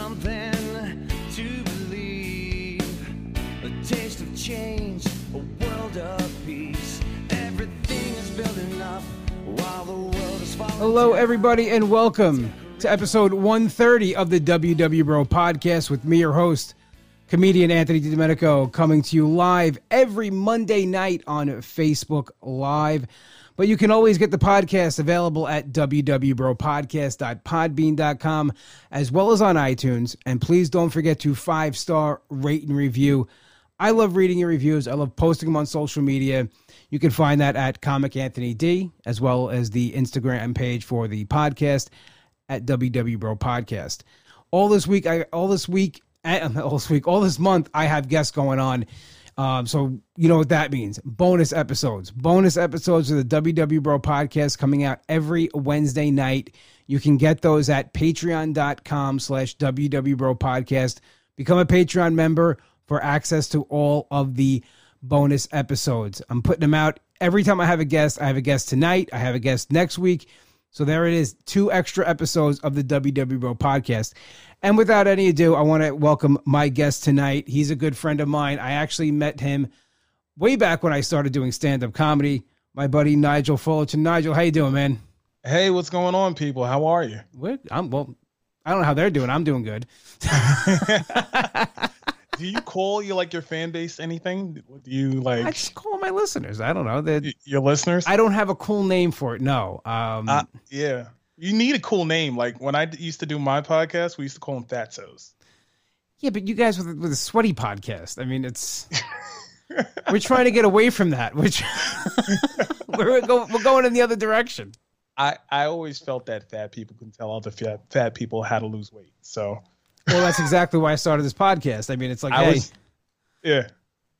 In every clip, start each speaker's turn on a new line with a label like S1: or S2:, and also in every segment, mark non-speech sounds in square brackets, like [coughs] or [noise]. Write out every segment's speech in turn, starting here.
S1: something to believe. A taste of change, a world of peace. Everything is building up while the world is falling.
S2: Hello, everybody, and welcome to episode 130 of the WW Bro podcast with me, your host, comedian Anthony DiDomenico, coming to you live every Monday night on Facebook Live. But you can always get the podcast available at www.bropodcast.podbean.com as well as on iTunes. And please don't forget to five star rate and review. I love reading your reviews. I love posting them on social media. You can find that at Comic Anthony D, as well as the Instagram page for the podcast at WW Bro Podcast. All this week, I all this week, [laughs] all this week, all this month, I have guests going on. Um, so you know what that means. Bonus episodes. Bonus episodes of the WW Bro podcast coming out every Wednesday night. You can get those at patreon.com slash WW Bro podcast. Become a Patreon member for access to all of the bonus episodes. I'm putting them out every time I have a guest. I have a guest tonight. I have a guest next week. So there it is, two extra episodes of the WW Bro podcast. And without any ado, I want to welcome my guest tonight. He's a good friend of mine. I actually met him way back when I started doing stand-up comedy. My buddy Nigel Fullerton. Nigel, how you doing, man?
S3: Hey, what's going on, people? How are you?
S2: I'm well. I don't know how they're doing. I'm doing good. [laughs]
S3: Do you call you like your fan base anything? Do you like
S2: I just call my listeners. I don't know. They're-
S3: your listeners?
S2: I don't have a cool name for it. No. Um,
S3: Uh, yeah, you need a cool name. Like when I used to do my podcast, we used to call them Fatsos.
S2: Yeah, but you guys with with a sweaty podcast. I mean, it's [laughs] we're trying to get away from that. Which [laughs] we're go, we're going in the other direction.
S3: I I always felt that fat people can tell other fat, fat people how to lose weight. So
S2: Well, that's exactly why I started this podcast. I mean, it's like,
S3: I
S2: hey,
S3: was, yeah,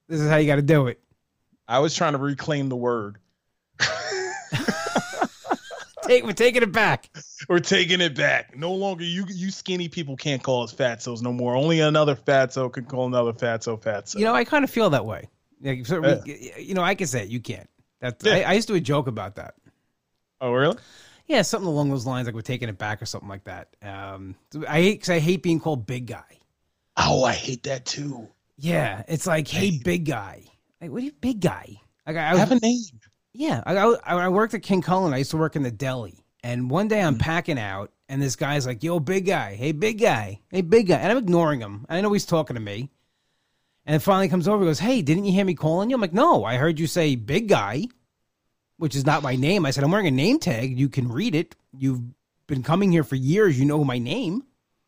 S2: this is how you got to do it.
S3: I was trying to reclaim the word. [laughs]
S2: Take we're taking it back.
S3: We're taking it back. No longer you you skinny people can't call us fatsos no more. Only another fatso can call another fatso fatso.
S2: You know, I kind of feel that way. Like, so we- you know, I can say it. You can't. That
S3: Yeah.
S2: I, I used to do a joke about that.
S3: oh really?
S2: Yeah, something along those lines, like we're taking it back or something like that. Um, I hate because I hate being called big guy.
S3: Oh, I hate that too.
S2: Yeah, it's like, hey, big guy. Like, what are you, big guy? Like, I, I was,
S3: Have a name.
S2: Yeah, I, I, I worked at King Kullen. I used to work in the deli, and one day
S3: Mm.
S2: I'm packing out, and this guy's like, "Yo, big guy, hey, big guy, hey, big guy," and I'm ignoring him. I know he's talking to me, and it finally comes over. and goes, "Hey, didn't you hear me calling you?" I'm like, "No, I heard you say big guy, which is not my name." I said, "I'm wearing a name tag. You can read it. You've been coming here for years. You know my name."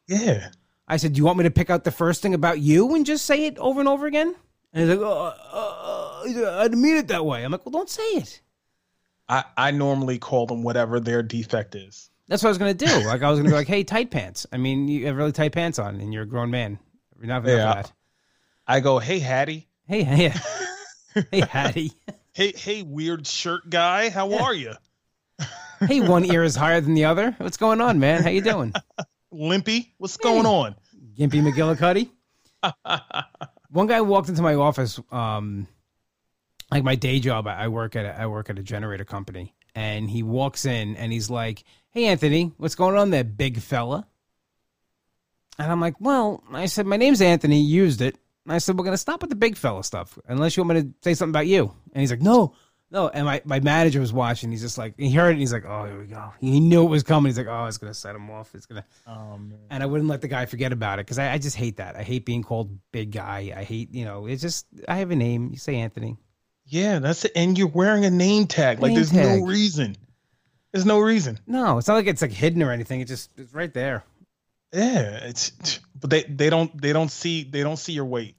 S3: Yeah.
S2: I said, "Do you want me to pick out the first thing about you and just say it over and over again?" And he's like, "Oh, uh, uh, I didn't mean it that way." I'm like, "Well, don't say it."
S3: I, I normally call them whatever their defect is.
S2: That's what I was gonna do. Like I was gonna be like, "Hey, tight pants." I mean, you have really tight pants on, and you're a grown man. Enough, enough
S3: Yeah.
S2: that.
S3: I go, hey Hattie.
S2: Hey, [laughs] hey, hey, [laughs] Hattie.
S3: Hey, hey, weird shirt guy. How are you? [laughs]
S2: Hey, one ear is higher than the other. What's going on, man? How you doing?
S3: Limpy, what's going on?
S2: Gimpy McGillicuddy. One guy walked into my office, um, like my day job. I work at a, I work at a generator company, and he walks in and he's like, "Hey, Anthony, what's going on there, big fella?" And I'm like, "Well," I said, "My name's Anthony. Used it." And I said, "We're gonna stop with the big fella stuff, unless you want me to say something about you." And he's like, "No." No, and my, my manager was watching. He's just like, he heard it. And he's like, oh, here we go. He knew it was coming. He's like, oh, it's gonna set him off. It's gonna
S3: Oh man.
S2: and I wouldn't let the guy forget about it because I, I just hate that. I hate being called big guy. I hate, you know, it's just I have a name. You say Anthony.
S3: Yeah, that's it. And you're wearing a name tag. Like there's
S2: tag.
S3: no reason. There's no reason.
S2: No, it's not like it's like hidden or anything. It just it's right there.
S3: Yeah, it's but they they don't they don't see they don't see your weight.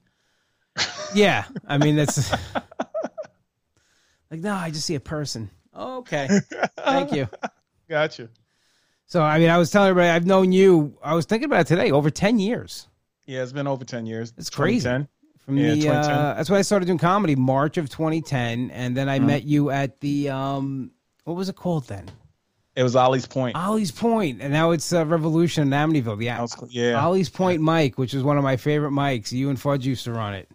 S2: Yeah, I mean that's [laughs] [laughs] like no, I just see a person. Okay, [laughs] thank you.
S3: Gotcha.
S2: So I mean, I was telling everybody I've known you. I was thinking about it today. Over ten years
S3: Yeah, it's been over ten years.
S2: It's crazy.
S3: 2010.
S2: from
S3: Yeah,
S2: the.
S3: 2010.
S2: Uh, that's when I started doing comedy, March of 2010, and then I
S3: Mhm.
S2: met you at the um, what was it called then?
S3: It was Ollie's Point.
S2: Ollie's Point, and now it's uh, Revolution in Amityville. Yeah,
S3: was. Yeah,
S2: Ollie's Point Mike, which is one of my favorite mics. You and Fudge used to run it.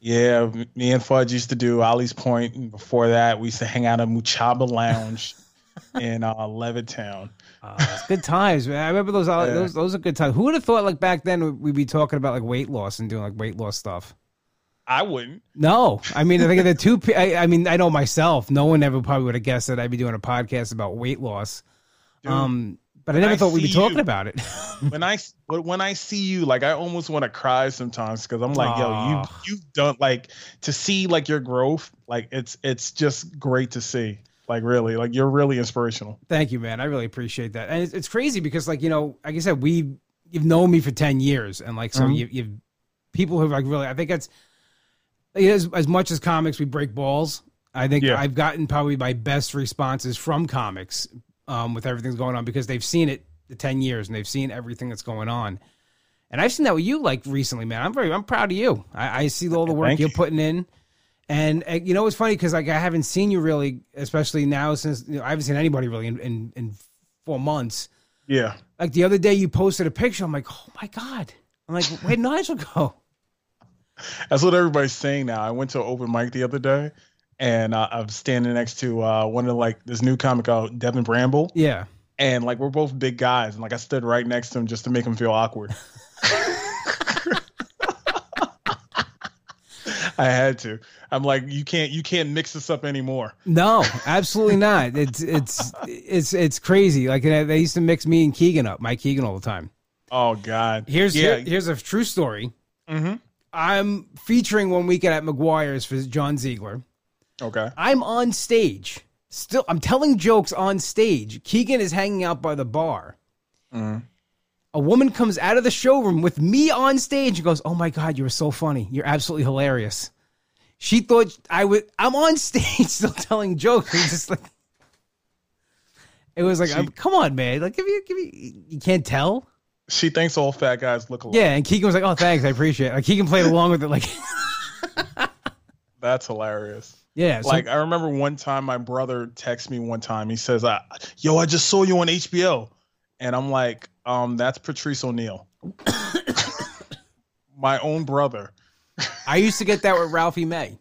S3: Yeah. Me and Fudge used to do Ollie's Point. And before that, we used to hang out at Muchaba Lounge [laughs] in uh, Levittown.
S2: Uh, good times, man. I remember those, uh,
S3: Yeah.
S2: those. Those are good times. Who would have thought like back then we'd be talking about like weight loss and doing like weight loss stuff?
S3: I wouldn't.
S2: No, I mean I think the [laughs] two. I, I mean I know myself. No one ever probably would have guessed that I'd be doing a podcast about weight loss.
S3: Dude,
S2: um, but I never
S3: I
S2: thought we'd be talking
S3: you-
S2: about it. [laughs]
S3: when I when when I see you, like I almost want to cry sometimes because I'm like, yo, you you've done like to see like your growth. Like it's it's just great to see. Like really, like you're really inspirational.
S2: Thank you, man. I really appreciate that. And it's, it's crazy because, like, you know, like I said, we you've known me for ten years, and like, so
S3: Mhm.
S2: you, you've people who like really. I think that's as as much as comics we break balls. I think
S3: Yeah.
S2: I've gotten probably my best responses from comics um, with everything's going on because they've seen it ten years and they've seen everything that's going on. And I've seen that with you like recently, man. I'm very I'm proud of you. I, I see all the work
S3: Thank
S2: you're putting in. And uh, you know it's funny because like I haven't seen you really, especially now since you know, I haven't seen anybody really in, in, in four months.
S3: Yeah,
S2: Like the other day, you posted a picture. I'm like, oh my god. I'm like, where did Nigel go?
S3: that's what everybody's saying now. I went to an open mic the other day, and uh, I'm standing next to uh, one of like this new comic out, Devin Bramble,
S2: Yeah,
S3: and like we're both big guys, and like I stood right next to him just to make him feel awkward. [laughs] I had to. I'm like, you can't, you can't mix this up anymore.
S2: no, absolutely not. It's it's it's it's crazy. Like they used to mix me and Keegan up, Mike Keegan, all the time.
S3: Oh God.
S2: Here's
S3: yeah.
S2: here- here's a true story.
S3: hmm
S2: I'm featuring one weekend at McGuire's for John Ziegler.
S3: Okay.
S2: I'm on stage. Still, I'm telling jokes on stage. Keegan is hanging out by the bar.
S3: Mhm.
S2: A woman comes out of the showroom with me on stage and goes, "Oh my god, you were so funny. You're absolutely hilarious." She thought I would. I'm on stage [laughs] still telling jokes. It's just like it was like,
S3: She-
S2: I'm- come on, man. Like, give me, give me. You can't tell.
S3: She thinks all fat guys look alike.
S2: Yeah, and Keegan was like, "Oh, thanks, I appreciate it." Like Keegan played along with it. Like, [laughs]
S3: That's hilarious.
S2: Yeah, so-
S3: Like I remember one time my brother texted me one time. He says, uh, "Yo, I just saw you on HBO," and I'm like, "Um, that's Patrice O'Neal, [coughs] my own brother."
S2: I used to get that with Ralphie May.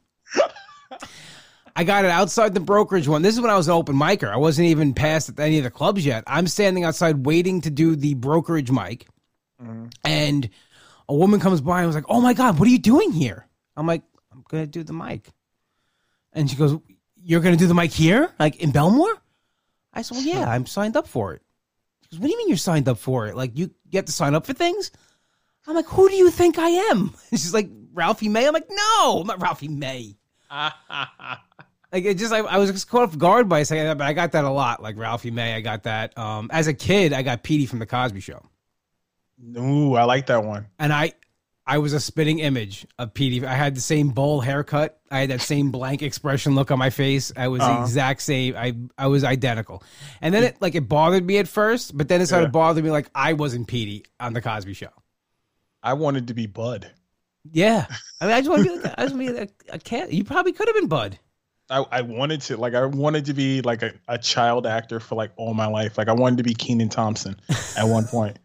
S2: I got it outside the brokerage one. This is when I was an open micer. I wasn't even past at any of the clubs yet. I'm standing outside waiting to do the brokerage mic,
S3: Mhm.
S2: and a woman comes by and was like, "Oh my god, what are you doing here?" I'm like, "I'm gonna do the mic," and she goes, "You're gonna do the mic here, like in Bellmore?" I said, "Well, yeah, I'm signed up for it." She goes, "What do you mean you're signed up for it? Like you get to sign up for things?" I'm like, "Who do you think I am?" And [laughs] she's like, "Ralphie May." I'm like, "No, I'm not Ralphie May." [laughs] Like it just, I, I was just caught off guard by saying that, but I got that a lot. Like Ralphie May, I got that. Um, as a kid, I got Petey from the Cosby Show,
S3: Ooh, I like that one.
S2: and I, I was a spitting image of Petey. I had the same bowl haircut. I had that same blank expression look on my face. I was the
S3: Uh-huh.
S2: exact same. I, I was identical. And then it, like, it bothered me at first, but then it started
S3: Yeah.
S2: bothering me like I wasn't Petey on the Cosby Show.
S3: I wanted to be Bud.
S2: Yeah, I mean, I just want to be like, I just want to be a, a cat. You probably could have been Bud.
S3: I, I wanted to like I wanted to be like a, a child actor for like all my life. Like I wanted to be Kenan Thompson at one point.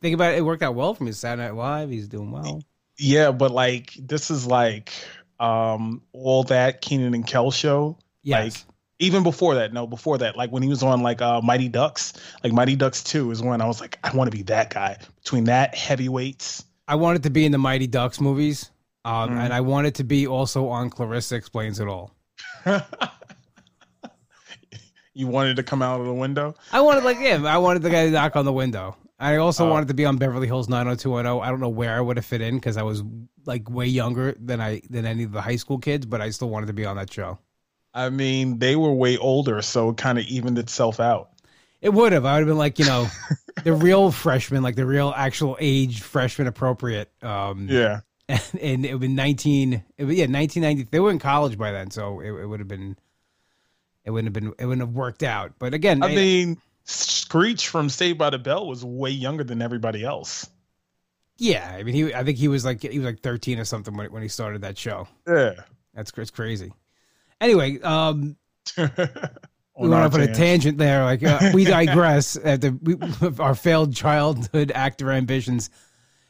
S2: Think about it. It worked out well for me. Saturday Night Live. He's doing well.
S3: Yeah, but like this is like um all that Kenan and Kel show.
S2: Yes.
S3: Like even before that, no, before that, like when he was on like uh Mighty Ducks, like Mighty Ducks 2 is when I was like, I want to be that guy. Between that heavyweights.
S2: I wanted to be in the Mighty Ducks movies, um,
S3: Mm.
S2: and I wanted to be also on Clarissa Explains It All. [laughs]
S3: you wanted to come out of the window.
S2: I wanted like him. I wanted the guy to knock on the window. I also
S3: Oh.
S2: wanted to be on Beverly Hills 90210. I don't know where I would have fit in because I was like way younger than I than any of the high school kids, but I still wanted to be on that show.
S3: I mean, they were way older, so it kind of evened itself out.
S2: It would have. I would have been like you know, [laughs] the real freshman, like the real actual age freshman appropriate. Um,
S3: Yeah. [laughs]
S2: and, and it would be 19 it was, yeah 1990 they were in college by then so it, it would have been it wouldn't have been it wouldn't have worked out but again
S3: I
S2: I-
S3: mean, Screech from Saved by the Bell was way younger than everybody else.
S2: yeah i mean he i think he was like he was like 13 or something when, when he started that show
S3: Yeah.
S2: that's it's crazy anyway um [laughs] we went off on a
S3: tangent.
S2: there like uh, we digress [laughs] at the we, [laughs] our failed childhood actor ambitions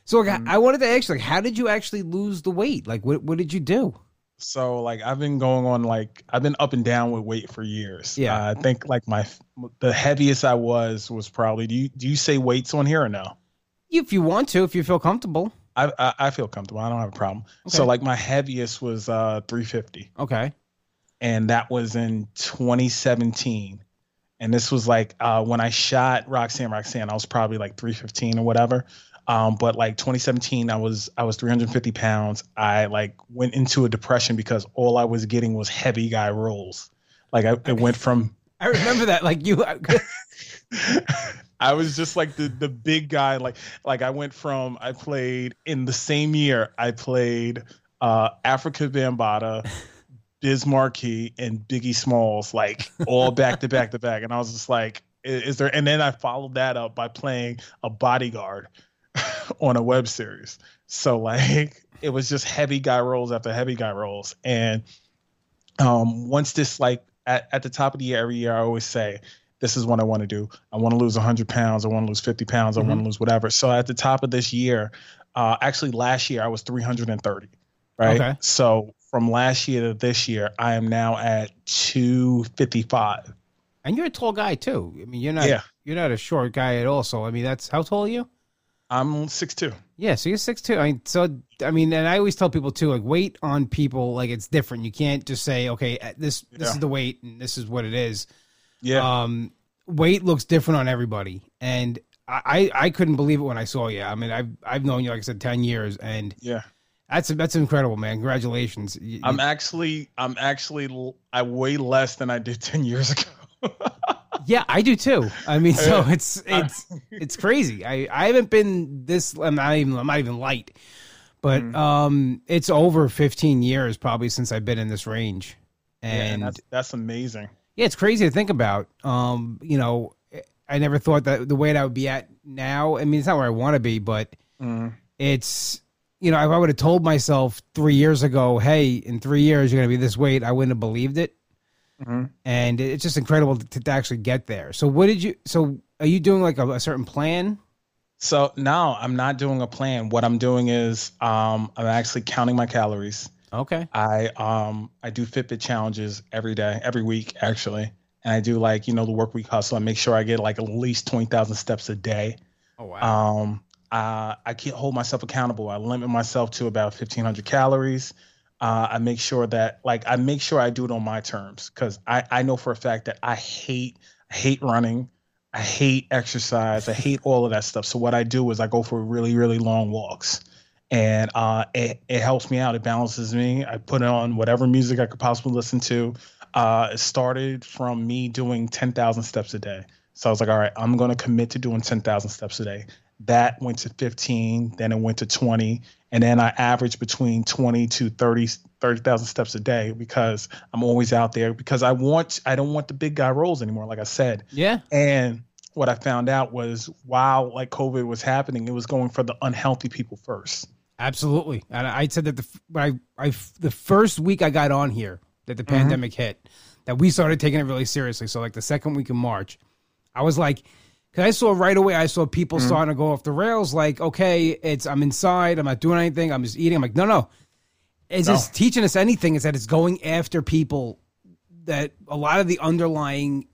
S2: so like,
S3: Mm-hmm.
S2: i wanted to ask like how did you actually lose the weight like what, what did you do
S3: So like I've been going on like I've been up and down with weight for years.
S2: Yeah.
S3: Uh, I think like my the heaviest I was was probably do you do you say weights on here or no?
S2: If you want to, if you feel comfortable.
S3: I I, I feel comfortable. I don't have a problem. So like my heaviest was uh 350
S2: Okay.
S3: and that was in 2017. And this was like uh, when I shot Roxanne Roxanne, I was probably like 315 or whatever. Um, but like 2017, I was I was 350 pounds. I like went into a depression because all I was getting was heavy guy rolls. Like I it went from
S2: I remember that. Like you, [laughs]
S3: I was just like the the big guy. Like like I went from I played in the same year I played uh Afrika Bambaataa, Biz Markie, and Biggie Smalls like all back to back to back, and I was just like, is there? And then I followed that up by playing a bodyguard [laughs] on a web series. So like it was just heavy guy rolls after heavy guy rolls, and um once this like at, at the top of the year every year I always say this is what I want to do. I want to lose 100 pounds. I want to lose 50 pounds. I want to lose whatever. So at the top of this year, uh, actually last year I was 330, right?
S2: Okay.
S3: So from last year to this year, I am now at 255.
S2: and you're a tall guy too. I mean, you're not.
S3: Yeah.
S2: You're not a short guy at all. So I mean, that's how tall are you?
S3: I'm 6'2".
S2: Yeah, so you're six two. I mean, so I mean, and I always tell people too, like weight on people, like it's different. You can't just say, okay, uh, this this
S3: Yeah.
S2: is the weight and this is what it is.
S3: Yeah.
S2: Um, weight looks different on everybody, and I I couldn't believe it when I saw you. I mean, I've I've known you like I said ten years, and
S3: yeah.
S2: that's that's incredible, man. Congratulations. You-
S3: I'm actually I'm actually I weigh less than I did [laughs] 10 years ago. [laughs]
S2: Yeah, I do too. I mean, so [laughs] it's it's it's crazy. I I haven't been this. I'm not even I'm not even light, but
S3: Mm.
S2: um, it's over 15 years probably since I've been in this range,
S3: Yeah,
S2: and
S3: that's that's amazing.
S2: yeah, it's crazy to think about. Um, you know, I never thought that the weight I would be at now. I mean, it's not where I want to be, but
S3: Mm.
S2: it's you know, if I would have told myself three years ago, hey, in three years you're going to be this weight, I wouldn't have believed it.
S3: Mhm.
S2: And it's just incredible to, to actually get there. So, what did you? So, are you doing like a, a certain plan?
S3: So now I'm not doing a plan. What I'm doing is um, I'm actually counting my calories.
S2: Okay.
S3: I um I do Fitbit challenges every day, every week actually, and I do like you know the work week hustle. I make sure I get like at least twenty thousand steps a day.
S2: Oh wow.
S3: Um, uh, I can't hold myself accountable. I limit myself to about fifteen hundred calories. Uh, I make sure that like I make sure I do it on my terms because I I know for a fact that I hate I hate running. I hate exercise. I hate all of that stuff. So what I do is I go for really really long walks and uh, it, it helps me out. It balances me. I put on whatever music I could possibly listen to. Uh, it started from me doing 10,000 steps a day. So I was like, all right, I'm going to commit to doing 10,000 steps a day. That went to 15, then it went to 20, and then I average between 20 to 30 30,000 steps a day because I'm always out there because I want I don't want the big guy rolls anymore like I said.
S2: yeah.
S3: And what I found out was while like COVID was happening, it was going for the unhealthy people first.
S2: Absolutely. And I said that the I, I the first week I got on here that the mm-hmm. pandemic hit, that we started taking it really seriously. So like the second week of March, I was like, because I saw right away, I saw people starting to go off the rails. Like, okay, it's I'm inside, I'm not doing anything, I'm just eating. I'm like, no, no. Is
S3: No.
S2: this teaching us anything? Is that it's going after people that a lot of the underlying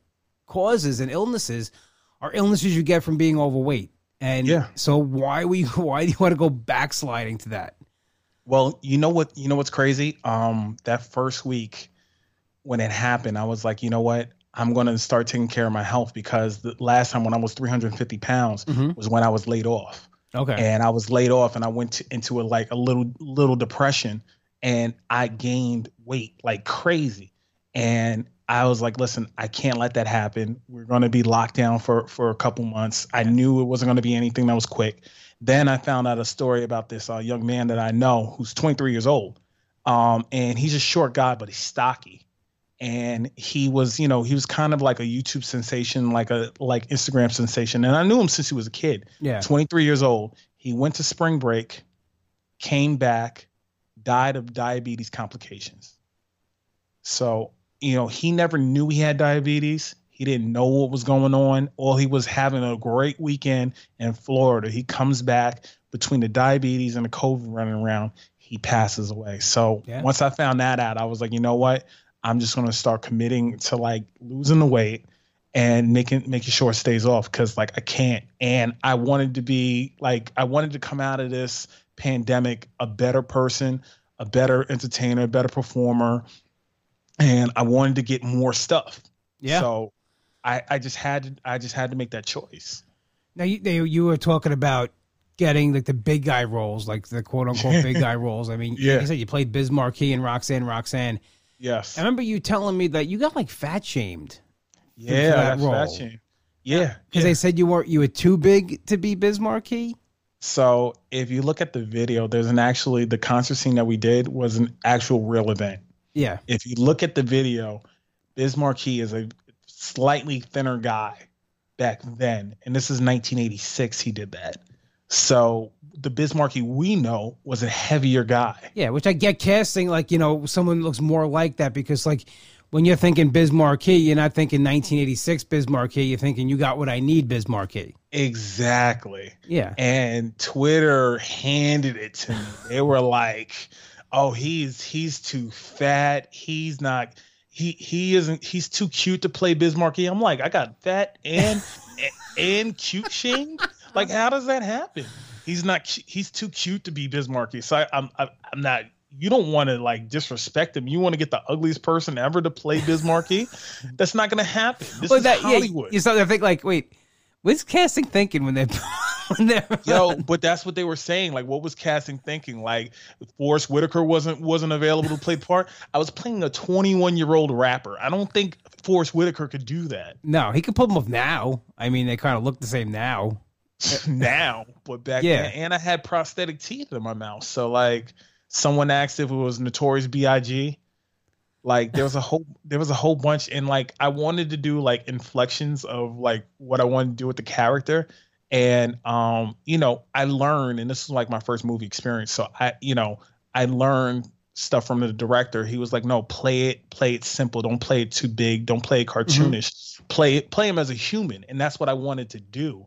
S2: causes and illnesses are illnesses you get from being overweight. And
S3: Yeah.
S2: so why we [laughs] why do you want to go backsliding to that?
S3: Well, you know what? You know what's crazy? Um, that first week when it happened, I was like, you know what? I'm going to start taking care of my health because the last time when I was 350 pounds
S2: Mhm.
S3: was when I was laid off,
S2: Okay.
S3: and I was laid off, and I went to, into a like a little little depression, and I gained weight like crazy, and I was like, listen, I can't let that happen. We're going to be locked down for for a couple months. I knew it wasn't going to be anything that was quick. Then I found out a story about this uh, young man that I know who's 23 years old, um, and he's a short guy, but he's stocky. And he was, you know, he was kind of like a YouTube sensation, like a like Instagram sensation. And I knew him since he was a kid.
S2: yeah.
S3: 23 years old. He went to spring break, came back, died of diabetes complications. So, you know, he never knew he had diabetes. He didn't know what was going on. Or he was having a great weekend in Florida. He comes back between the diabetes and the COVID running around. He passes away. So
S2: Yeah.
S3: once I found that out, I was like, you know what? I'm just gonna start committing to like losing the weight and making making sure it stays off because like I can't. And I wanted to be like I wanted to come out of this pandemic a better person, a better entertainer, a better performer, and I wanted to get more stuff.
S2: Yeah.
S3: So I I just had to I just had to make that choice.
S2: Now you they, you were talking about getting like the big guy roles, like the quote unquote [laughs] big guy roles. I mean,
S3: Yeah.
S2: like I said, you played Biz Markie and Roxanne Roxanne.
S3: Yes.
S2: I remember you telling me that you got like fat shamed
S3: yeah,
S2: role.
S3: fashion. Yeah.
S2: Uh, because
S3: yeah.
S2: they said you weren't you were too big to be Biz Markie.
S3: So if you look at the video, there's an actually the concert scene that we did was an actual real event.
S2: Yeah,
S3: If you look at the video, Biz Markie is a slightly thinner guy back then, and this is 1986. He did that. So the Biz Markie we know was a heavier guy.
S2: yeah. Which I get casting like you know someone looks more like that because like when you're thinking Biz Markie, you're not thinking 1986 Biz Markie. You're thinking you got what I need Biz Markie.
S3: Exactly.
S2: Yeah,
S3: and Twitter handed it to me. They were like, "Oh, he's he's too fat. He's not. He he isn't. He's too cute to play Biz Markie." I'm like, I got fat and [laughs] and cute shamed. Like, how does that happen? He's not. He's too cute to be Biz Markie. So I, I'm I, I'm not. You don't want to like disrespect him. You want to get the ugliest person ever to play Biz Markie. [laughs] That's not going to happen. This
S2: Well,
S3: is
S2: that, yeah,
S3: Hollywood.
S2: you start to think like, wait, what's casting thinking when they [laughs]
S3: Yo, but that's what they were saying. Like, what was casting thinking? Like, Forest Whitaker wasn't wasn't available to play the part. I was playing a 21 year old rapper. I don't think Forest Whitaker could do that
S2: No, he could pull them off now. I mean, they kind of look the same now. [laughs]
S3: now, but back
S2: Yeah.
S3: then, and I had prosthetic teeth in my mouth. So, like, someone asked if it was Notorious B.I.G. Like, there was a whole there was a whole bunch, and like, I wanted to do like inflections of like what I wanted to do with the character. and um you know i learned and this is like my first movie experience. So i you know i learned stuff from the director. He was like no play it play it simple. Don't play it too big. Don't play it cartoonish. Play it play him as a human. And that's what i wanted to do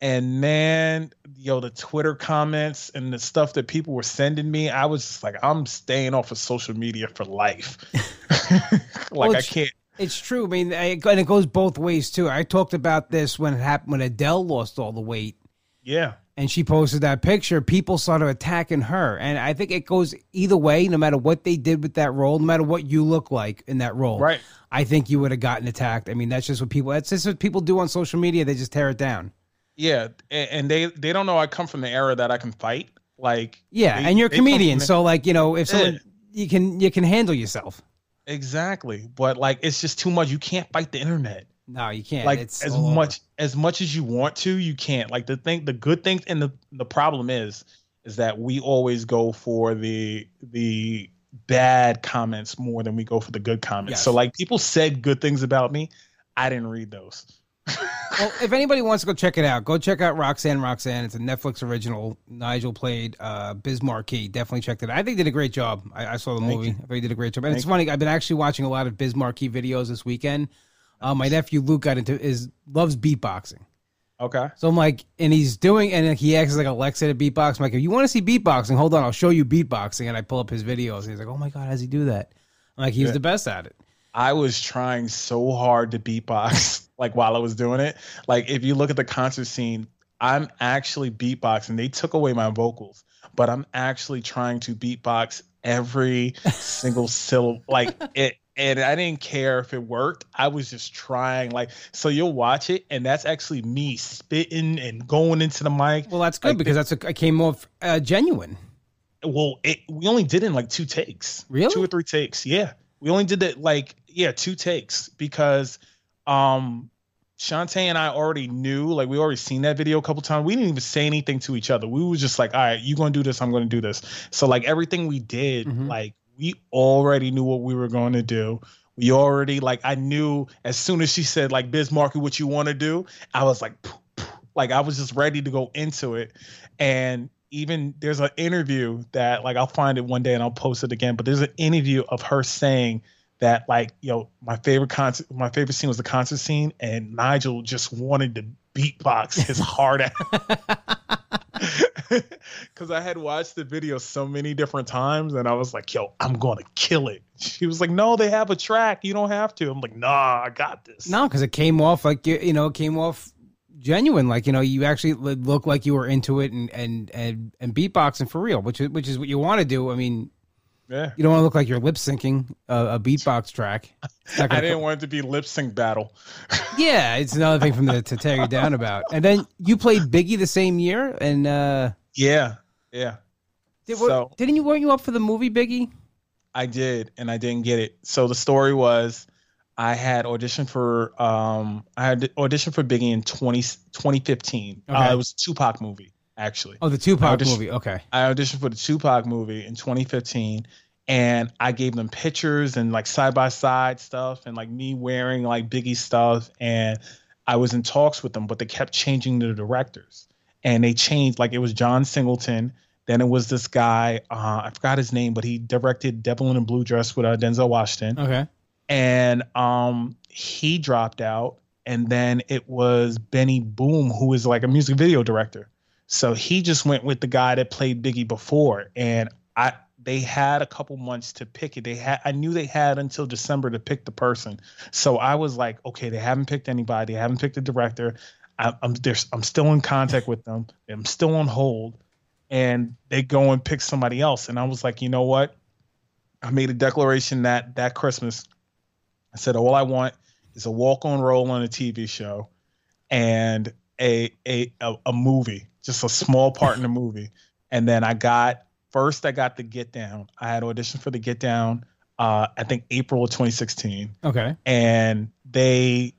S3: and then yo the twitter comments and the stuff that people were sending me i was just like i'm staying off of social media for life [laughs] [laughs] like
S2: Well,
S3: i can't
S2: It's true. I mean, I, and it goes both ways too. I talked about this when it happened when Adele lost all the weight
S3: yeah
S2: and she posted that picture. People started attacking her, and I think it goes either way. No matter what they did with that role, no matter what you look like in that role,
S3: Right.
S2: I think you would have gotten attacked. I mean, that's just what people. That's just what people do on social media. They just tear it down.
S3: Yeah, and they they don't know I come from the era that I can fight. Like
S2: Yeah,
S3: they-
S2: and you're a comedian, so like you know, if someone
S3: Yeah.
S2: you can you can handle yourself.
S3: exactly, but like it's just too much. You can't fight the internet.
S2: No, you can't.
S3: Like
S2: it's
S3: as
S2: all over.
S3: much as much as you want to, you can't. Like the thing, the good things, and the the problem is, is that we always go for the the bad comments more than we go for the good comments.
S2: Yes.
S3: So like people said good things about me, I didn't read those.
S2: Well, if anybody wants to go check it out, go check out Roxanne Roxanne. It's a Netflix original. Nigel played uh, Biz Markie. Definitely checked it out. I think did a great job. I, I saw the
S3: Thank
S2: movie.
S3: you.
S2: I think did a great job. And it's funny, I've been actually watching a lot of Biz Markie videos this weekend. Uh, my nephew Luke got into is loves beatboxing.
S3: Okay.
S2: So I'm like, and he's doing, and he acts like Alexa to beatbox. I'm like, if you want to see beatboxing, hold on, I'll show you beatboxing. And I pull up his videos, and he's like, oh my god, how's he do that? I'm like, he's
S3: Yeah.
S2: the best at it.
S3: I was trying so hard to beatbox [laughs] like while I was doing it. Like if you look at the concert scene, I'm actually beatboxing. They took away my vocals, but I'm actually trying to beatbox every [laughs] single syllable. Like it and I didn't care if it worked. I was just trying like so you'll watch it and that's actually me spitting and going into the mic.
S2: Well, that's good
S3: Like
S2: because that's a, I came off uh, genuine.
S3: Well, it, we only did it in like two takes.
S2: Really?
S3: Two or three takes. Yeah. We only did that like yeah, two takes because um Chanté and I already knew, like we already seen that video a couple times. We didn't even say anything to each other. We was just like, all right, you gonna do this, I'm gonna do this. So like everything we did,
S2: Mhm.
S3: like we already knew what we were going to do. We already like I knew as soon as she said like Biz Markie, what you want to do, I was like, "Poof, poof." like I was just ready to go into it. And even there's an interview that like I'll find it one day and I'll post it again. But there's an interview of her saying that like you know my favorite concert my favorite scene was the concert scene and Nigel just wanted to beatbox his [laughs] heart out. [laughs] Because I had watched the video so many different times and I was like yo I'm gonna kill it. She was like no they have a track. You don't have to. I'm like nah I got this.
S2: No, because it came off like you, you know, it came off genuine. Like you know, you actually look like you were into it and and and and beatboxing for real, which is which is what you want to do. I mean,
S3: yeah
S2: you don't want to look like you're lip syncing a, a beatbox track. [laughs]
S3: I didn't
S2: co-
S3: want it to be lip sync battle [laughs]
S2: yeah, it's another thing from the to tear you down about. And then you played Biggie the same year, and uh,
S3: yeah yeah
S2: did,
S3: So-
S2: didn't you weren't you up for the movie Biggie?
S3: I did, and I didn't get it. So the story was, I had auditioned for um I had auditioned for Biggie in 20, 2015.
S2: Okay.
S3: Uh, it was a Tupac movie actually.
S2: Oh, the Tupac movie. Okay.
S3: I auditioned for the Tupac movie in 2015 and I gave them pictures and like side by side stuff and like me wearing like Biggie stuff and I was in talks with them but they kept changing the directors and they changed like it was John Singleton then it was this guy uh, I forgot his name but he directed Devil in a Blue Dress with uh, Denzel Washington
S2: Okay.
S3: And um he dropped out and then it was Benny Boom who was like a music video director. So he just went with the guy that played Biggie before and I they had a couple months to pick it. They had I knew they had until December to pick the person. So I was like okay they haven't picked anybody they haven't picked a director. I, I'm there's I'm still in contact with them I'm still on hold and they go and pick somebody else. And I was like you know what? I made a declaration that that Christmas I said, all I want is a walk on role on a TV show and a, a a a movie, just a small part in the movie. And then I got first I got the Get Down. I had auditioned for the Get Down uh I think April of 2016
S2: Okay.
S3: and they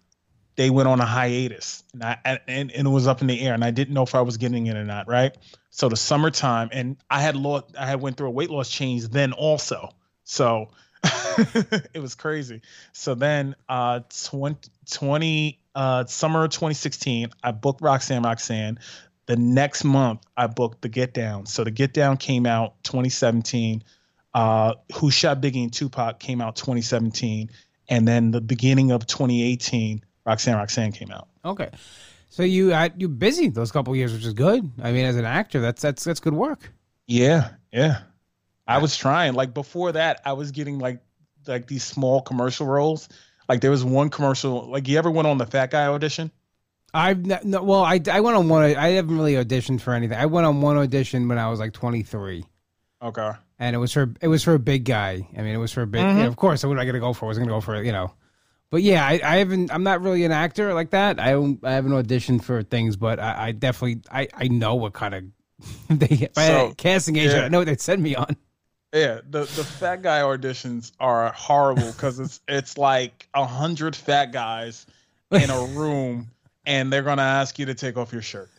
S3: they went on a hiatus and, I, and and it was up in the air and I didn't know if I was getting it or not, right? So the summertime and I had lost I had went through a weight loss change then also. So [laughs] it was crazy. So then uh 20, 20 uh summer of 2016 I booked Roxanne Roxanne. The next month I booked the Get Down. So the Get Down came out 2017. Uh Who Shot Biggie and Tupac came out 2017 and then the beginning of 2018 Roxanne Roxanne came out.
S2: Okay. So you had you busy those couple years, which is good. I mean, as an actor, that's that's that's good work.
S3: Yeah, yeah. I was trying. Like before that, I was getting like like these small commercial roles. Like there was one commercial. Like you ever went on the Fat Guy audition?
S2: I've ne- no, well, I I went on one. I haven't really auditioned for anything. I went on one audition when I was like 23,
S3: Okay.
S2: and it was for it was for a big guy. I mean, it was for a big.
S3: Mm-hmm.
S2: yeah, of course, what was I going to go for? I was going to go for you know. But yeah, I, I haven't. I'm not really an actor like that. I don't. I haven't auditioned for things, but I, I definitely. I, I know what kind of [laughs] they
S3: So,
S2: casting agent.
S3: yeah.
S2: I know what they'd send me on.
S3: Yeah, the the Fat Guy auditions are horrible because it's it's like a hundred fat guys in a [laughs] room, and they're gonna ask you to take off your shirt.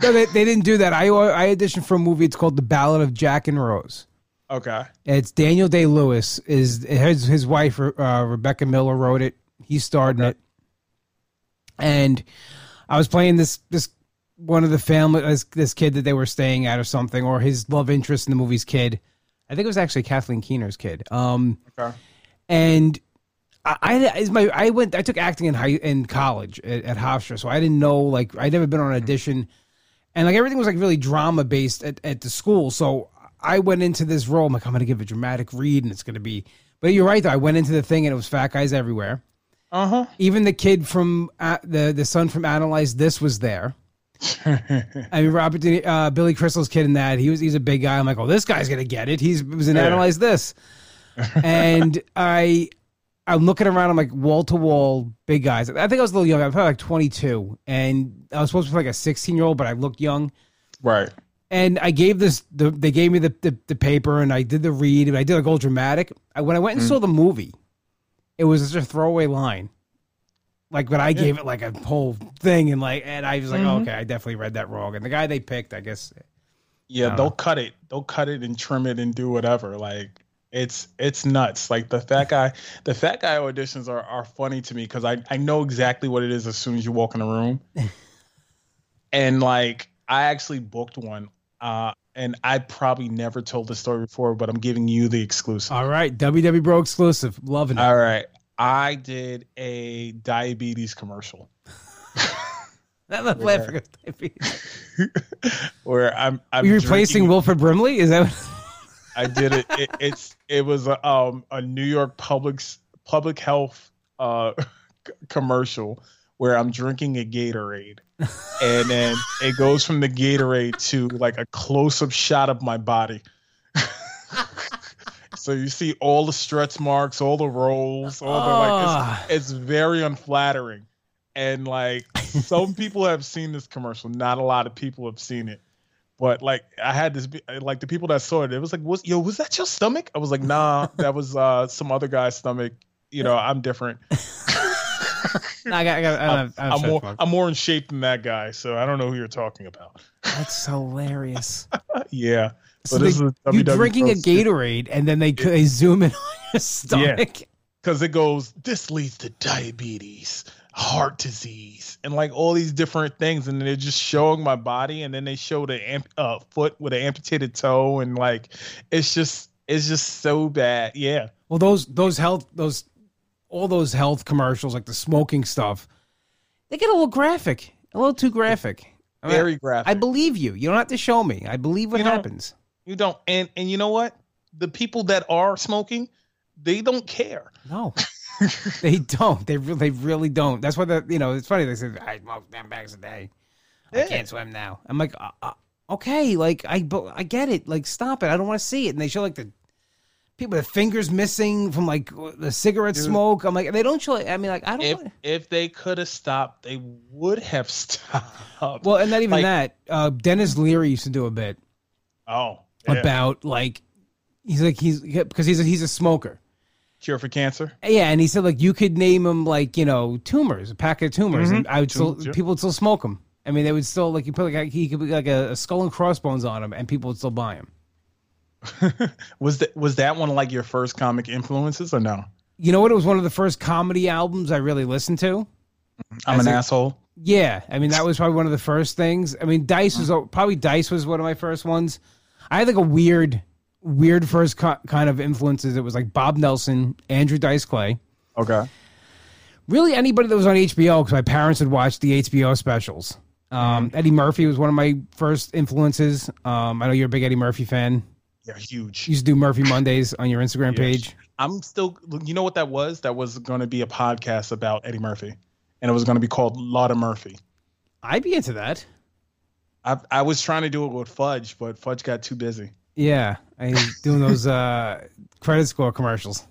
S2: No, they, they didn't do that. I I auditioned for a movie. It's called The Ballad of Jack and Rose.
S3: Okay.
S2: It's Daniel Day Lewis. Is his his wife uh, Rebecca Miller wrote it. He starred in
S3: Okay.
S2: it, and I was playing this this one of the family this, this kid that they were staying at or something, or his love interest in the movie's kid. I think it was actually Kathleen Keener's kid. Um,
S3: Okay.
S2: and I, I is my I went I took acting in high in college at, at Hofstra, so I didn't know like I'd never been on an audition, and like everything was like really drama based at, at the school. So I went into this role. I'm like I'm gonna give a dramatic read, and it's gonna be. But you're right though. I went into the thing and it was fat guys everywhere.
S3: Uh huh.
S2: Even the kid from uh, the the son from Analyze This was there. I mean, Robert, uh, Billy Crystal's kid in that. He was he's a big guy. I'm like, oh, this guy's gonna get it. He's was in
S3: Yeah.
S2: Analyze This, and [laughs] I I'm looking around. I'm like wall to wall big guys. I think I was a little young. I was probably like 22, and I was supposed to be like a 16 year old, but I looked young.
S3: right.
S2: And I gave this. The, they gave me the, the the paper, and I did the read, and I did like all dramatic. I, when I went and saw the movie, it was just a throwaway line. Like, but I gave it like a whole thing, and like, and I was like, oh, okay, I definitely read that wrong. And the guy they picked, I guess,
S3: Yeah,
S2: Uh,
S3: they'll cut it. They'll cut it and trim it and do whatever. Like it's it's nuts. Like the fat guy, the fat guy auditions are, are funny to me because I, I know exactly what it is as soon as you walk in the room. [laughs] and like I actually booked one. Uh and I probably never told the story before, but I'm giving you the exclusive.
S2: All right, WW Bro exclusive. Loving it.
S3: All right. I did a diabetes commercial [laughs]
S2: That left
S3: Where-
S2: at diabetes. [laughs]
S3: where I'm I'm
S2: Are you replacing Wilford Brimley? Is that what- [laughs]
S3: I did it. it it's it was a um a New York public public health uh c- commercial where I'm drinking a Gatorade, and then it goes from the Gatorade to like a close up shot of my body. So you see all the stretch marks, all the rolls, all the
S2: Ah.
S3: like. It's, it's very unflattering, and like some [laughs] people have seen this commercial. Not a lot of people have seen it. But like I had this, like the people that saw it, it was like, "Was yo, was that your stomach?" I was like, "Nah, that was uh some other guy's stomach." You know, I'm different. [laughs]
S2: I got, I got,
S3: I'm, I'm
S2: have
S3: more. I'm more in shape than that guy, so I don't know who you're talking about.
S2: That's hilarious. [laughs]
S3: yeah,
S2: So
S3: this
S2: they-
S3: is a
S2: you drinking a Gatorade and then they, they zoom in on your stomach.
S3: because it goes, "This leads to diabetes." heart disease and like all these different things and they're just showing my body and then they show the amp- uh, foot with an amputated toe and like it's just it's just so bad yeah
S2: Well, those those health those all those health commercials like the smoking stuff, they get a little graphic, a little too graphic. I mean,
S3: very graphic
S2: I believe you. You don't have to show me. I believe what
S3: You know-
S2: happens.
S3: You don't and and you know what the people that are smoking they don't care
S2: No, they don't. They really, they really don't. That's why the you know it's funny. They say I smoke ten bags a day. I can't swim now. I'm like, uh, uh, okay, like I but I get it. Like stop it. I don't want to see it. And they show like the people with fingers missing from like the cigarette
S3: Dude.
S2: smoke. I'm like, they don't show. it. I mean, like I don't.
S3: if
S2: wanna-
S3: if they could have stopped they would have [laughs] stopped
S2: well, and not even
S3: like-
S2: that. Uh, Denis Leary used to do a bit
S3: oh yeah.
S2: about like he's like he's because he's a, he's a smoker.
S3: cure for cancer
S2: Yeah, and he said like you could name them like you know tumors, a pack of tumors, mm-hmm. and I would still
S3: yeah.
S2: people would still smoke them. I mean, they would still like you put like he could put like a, a skull and crossbones on him, and people would still buy him. [laughs]
S3: was that was that one of like your first comic influences or no
S2: You know what? It was one of the first comedy albums I really listened to.
S3: i'm
S2: As
S3: an
S2: a-
S3: asshole
S2: Yeah, I mean that was probably one of the first things. I mean, Dice was probably Dice was one of my first ones. I had like a weird, weird first co- kind of influences. It was like Bob Nelson, Andrew Dice Clay.
S3: okay
S2: really anybody that was on HBO because my parents had watched the HBO specials. Um, Eddie Murphy was one of my first influences. Um, I know you're a big Eddie Murphy fan.
S3: yeah huge
S2: You used to do Murphy Mondays on your Instagram page.
S3: i'm still you know what that was that was going to be a podcast about eddie murphy and it was going to be called Lotta Murphy.
S2: I'd be into that.
S3: I, I was trying to do it with Fudge, but Fudge got too busy.
S2: Yeah, he's doing those uh, credit score commercials,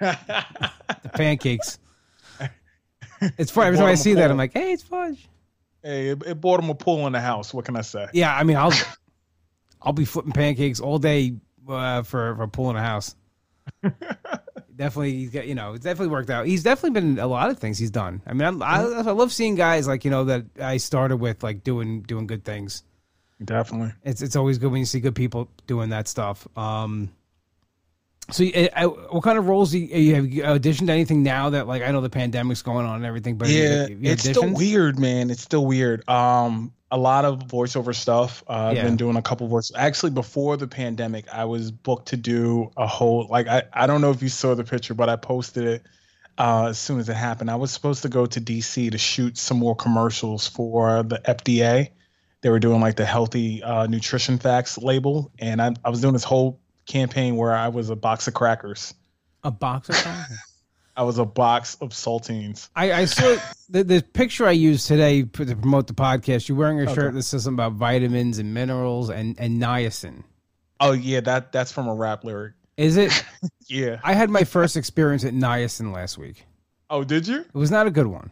S2: the [laughs] pancakes. It's funny every time I see that. I'm like, hey, it's fudge.
S3: hey, it, it bought him a pool in the house. What can I say?
S2: Yeah, I mean, I'll I'll be flipping pancakes all day uh, for for in a house. [laughs] definitely, he's got you know, it's definitely worked out. He's definitely been a lot of things he's done. I mean, I'm, I I love seeing guys like you know that I started with like doing doing good things.
S3: Definitely.
S2: It's it's always good when you see good people doing that stuff. Um, so, you- uh, what kind of roles do you, you have you auditioned to anything now that like I know the pandemic's going on and everything, but
S3: yeah,
S2: you, you
S3: it's still weird, man. It's still weird. Um, a lot of voiceover stuff. Uh, I've been doing a couple voice. Actually, before the pandemic, I was booked to do a whole like I I don't know if you saw the picture, but I posted it uh, as soon as it happened. I was supposed to go to DC to shoot some more commercials for the FDA. They were doing like the healthy uh, nutrition facts label, and I, I was doing this whole campaign where I was a box of crackers.
S2: a box of something? [laughs]
S3: I was a box of saltines.
S2: I, I saw the, the picture I used today for, to promote the podcast. You're wearing a
S3: Okay.
S2: shirt that says something about vitamins and minerals and, and niacin.
S3: Oh yeah, that that's from a rap lyric.
S2: Is it? [laughs]
S3: Yeah.
S2: I had my first experience at niacin last week.
S3: Oh, did you?
S2: It was not a good one.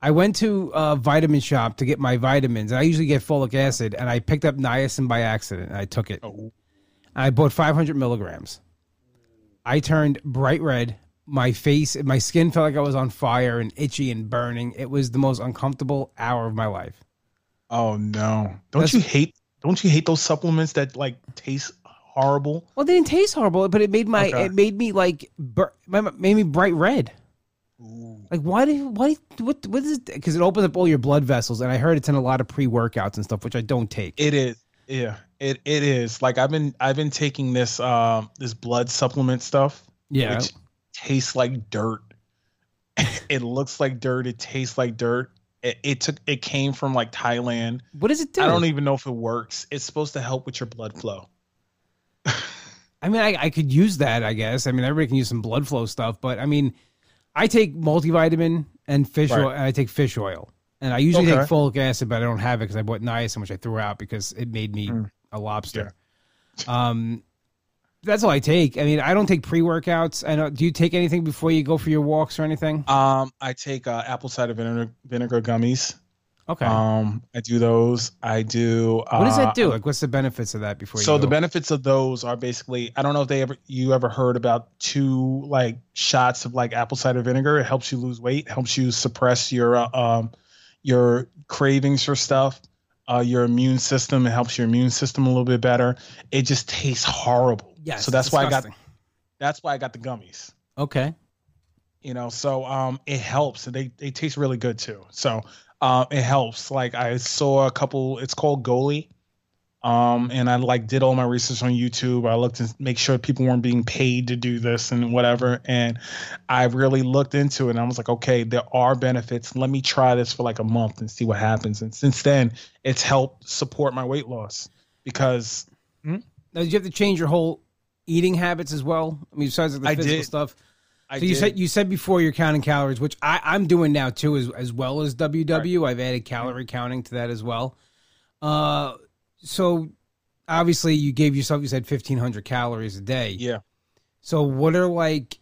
S2: I went to a vitamin shop to get my vitamins. I usually get folic acid, and I picked up niacin by accident. And I took it.
S3: Oh,
S2: I bought 500 milligrams. I turned bright red. My face, my skin felt like I was on fire and itchy and burning. It was the most uncomfortable hour of my life.
S3: oh no! Don't
S2: That's-
S3: you hate? Don't you hate those supplements that like taste horrible?
S2: Well, they didn't taste horrible, but it made my
S3: Okay.
S2: it made me like bur- made me bright red. Like why do you, why what what is it? Because it opens up all your blood vessels, and I heard it's in a lot of pre workouts and stuff, which I don't take.
S3: It is. Yeah, It it is like I've been I've been taking this um this blood supplement stuff.
S2: Yeah.
S3: Which tastes like dirt. [laughs] it looks like dirt. It tastes like dirt. It, it took it came from like Thailand.
S2: What does it do?
S3: I don't even know if it works. It's supposed to help with your blood flow. [laughs]
S2: I mean, I, I could use that, I guess. I mean, everybody can use some blood flow stuff, but I mean, I take multivitamin and fish
S3: Right.
S2: oil. And I take fish oil, and I usually
S3: Okay.
S2: take folic acid, but I don't have it because I bought niacin, which I threw out because it made me
S3: Mm.
S2: A lobster. Um, that's all I take. I mean, I don't take pre workouts. I know. Do you take anything before you go for your walks or anything?
S3: Um, I take uh, apple cider vinegar vinegar gummies.
S2: Okay.
S3: Um, I do those. I do. Uh,
S2: what does that do? Like, what's the benefits of that before you?
S3: So the benefits of those are basically I don't know if they ever you ever heard about two like shots of like apple cider vinegar. It helps you lose weight, helps you suppress your uh, um your cravings for stuff. Uh, your immune system it helps your immune system a little bit better. It just tastes horrible.
S2: Yes.
S3: So that's why I got that's why I got the gummies.
S2: Okay.
S3: You know, so um it helps. They they taste really good too. So uh, it helps. Like I saw a couple. It's called Goli. Um, and I like did all my research on YouTube. I looked to make sure people weren't being paid to do this and whatever. And I really looked into it and I was like, okay, there are benefits. Let me try this for like a month and see what happens. And since then, it's helped support my weight loss because
S2: Now, did you have to change your whole eating habits as well? I mean, besides the
S3: I
S2: physical
S3: did.
S2: stuff.
S3: I
S2: So you
S3: did-
S2: said you said before you're counting calories, which I, I'm doing now too, as as well as WW. I've added calorie counting to that as well. Uh, so obviously you gave yourself you said 1500 calories a day.
S3: yeah.
S2: So what are like,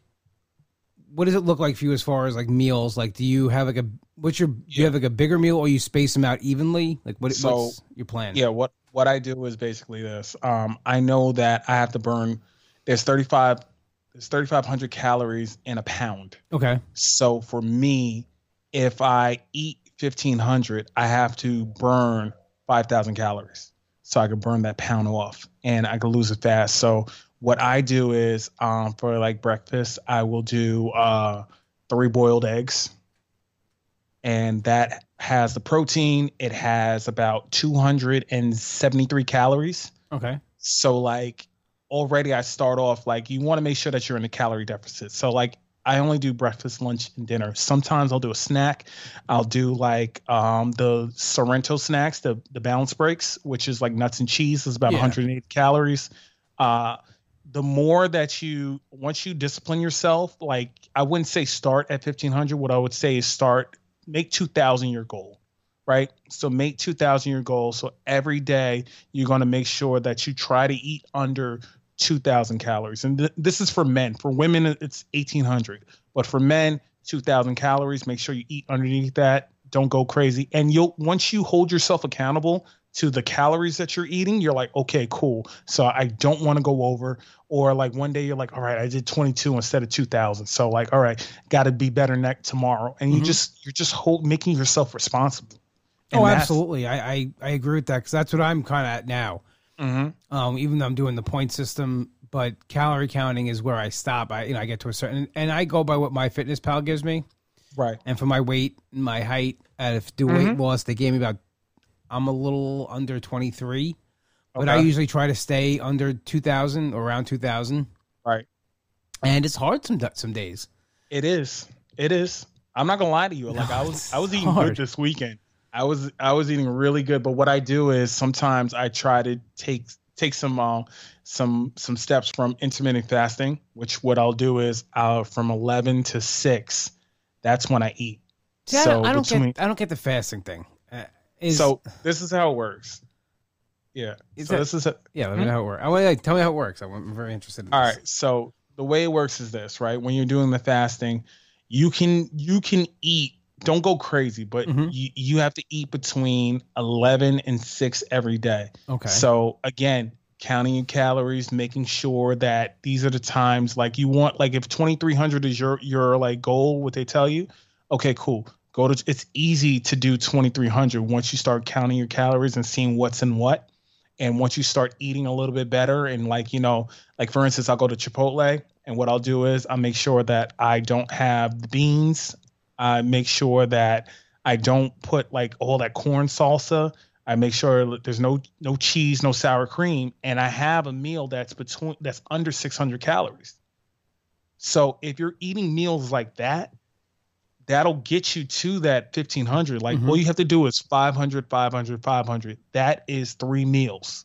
S2: what does it look like for you as far as like meals? Like, do you have like a what's your do you have like a bigger meal or you space them out evenly? Like, what
S3: So,
S2: what's your plan?
S3: Yeah, what what I do is basically this. Um, I know that I have to burn. There's 35. There's 3,500 calories in a pound.
S2: Okay.
S3: So for me, if I eat 1,500, I have to burn 5,000 calories. So I could burn that pound off, and I could lose it fast. So what I do is, um, for like breakfast, I will do uh, three boiled eggs, and that has the protein. It has about 273 calories.
S2: Okay.
S3: So like already I start off like you want to make sure that you're in a calorie deficit. So like I only do breakfast, lunch, and dinner. Sometimes I'll do a snack. I'll do like um, the Sargento snacks, the the balance breaks, which is like nuts and cheese. Is about
S2: Yeah.
S3: 180 calories. Uh, the more that you once you discipline yourself, like I wouldn't say start at 1500. What I would say is start make 2000 your goal, right? So make 2000 your goal. So every day you're going to make sure that you try to eat under 2000 calories. And th- this is for men. For women it's 1800 but for men 2000 calories make sure you eat underneath that. Don't go crazy. And you'll once you hold yourself accountable to the calories that you're eating you're like okay cool. So i don't want to go over. Or like one day you're like all right i did 22 instead of 2000 so like all right got to be better next tomorrow. And you
S2: Mhm.
S3: just you're just hold, making yourself responsible. And
S2: Oh, absolutely. I, I I agree with that because that's what I'm kind of at now.
S3: Mhm.
S2: um, even though I'm doing the point system, but calorie counting is where I stop. I you know I get to a certain and I go by what MyFitnessPal gives me,
S3: right
S2: and for my weight, and my height, if do weight loss, they gave me about I'm a little under 23, but I usually try to stay under 2,000 or around 2,000,
S3: right
S2: and it's hard some some days.
S3: It is. It is. I'm not gonna lie to you. Like I was, I was eating
S2: hard.
S3: good this weekend. I was, I was eating really good. But what I do is sometimes I try to take take some uh, some some steps from intermittent fasting. Which what I'll do is uh, from 11 to 6. That's when I eat.
S2: See, I
S3: so
S2: don't, I don't get I don't get the fasting thing. Uh, is,
S3: so this is how it works. Yeah. So
S2: that-
S3: this is a,
S2: yeah, let me know how it works. I want like, tell me how it works. I'm very interested. In
S3: All
S2: this.
S3: right. So the way it works is this, right? When you're doing the fasting, you can you can eat. Don't go crazy, but
S2: Mhm.
S3: you you have to eat between 11 and 6 every day.
S2: Okay.
S3: So again, counting your calories, making sure that these are the times like you want like if 2300 is your your like goal what they tell you, okay, cool. Go to it's easy to do 2300 once you start counting your calories and seeing what's in what. And once you start eating a little bit better and like, you know, like for instance, I'll go to Chipotle and what I'll do is I'll make sure that I don't have the beans. I make sure that I don't put like all that corn salsa. I make sure there's no no cheese, no sour cream, and I have a meal that's between that's under 600 calories. So if you're eating meals like that, that'll get you to that 1500. Like
S2: Mhm.
S3: all you have to do is 500, 500, 500. That is three meals.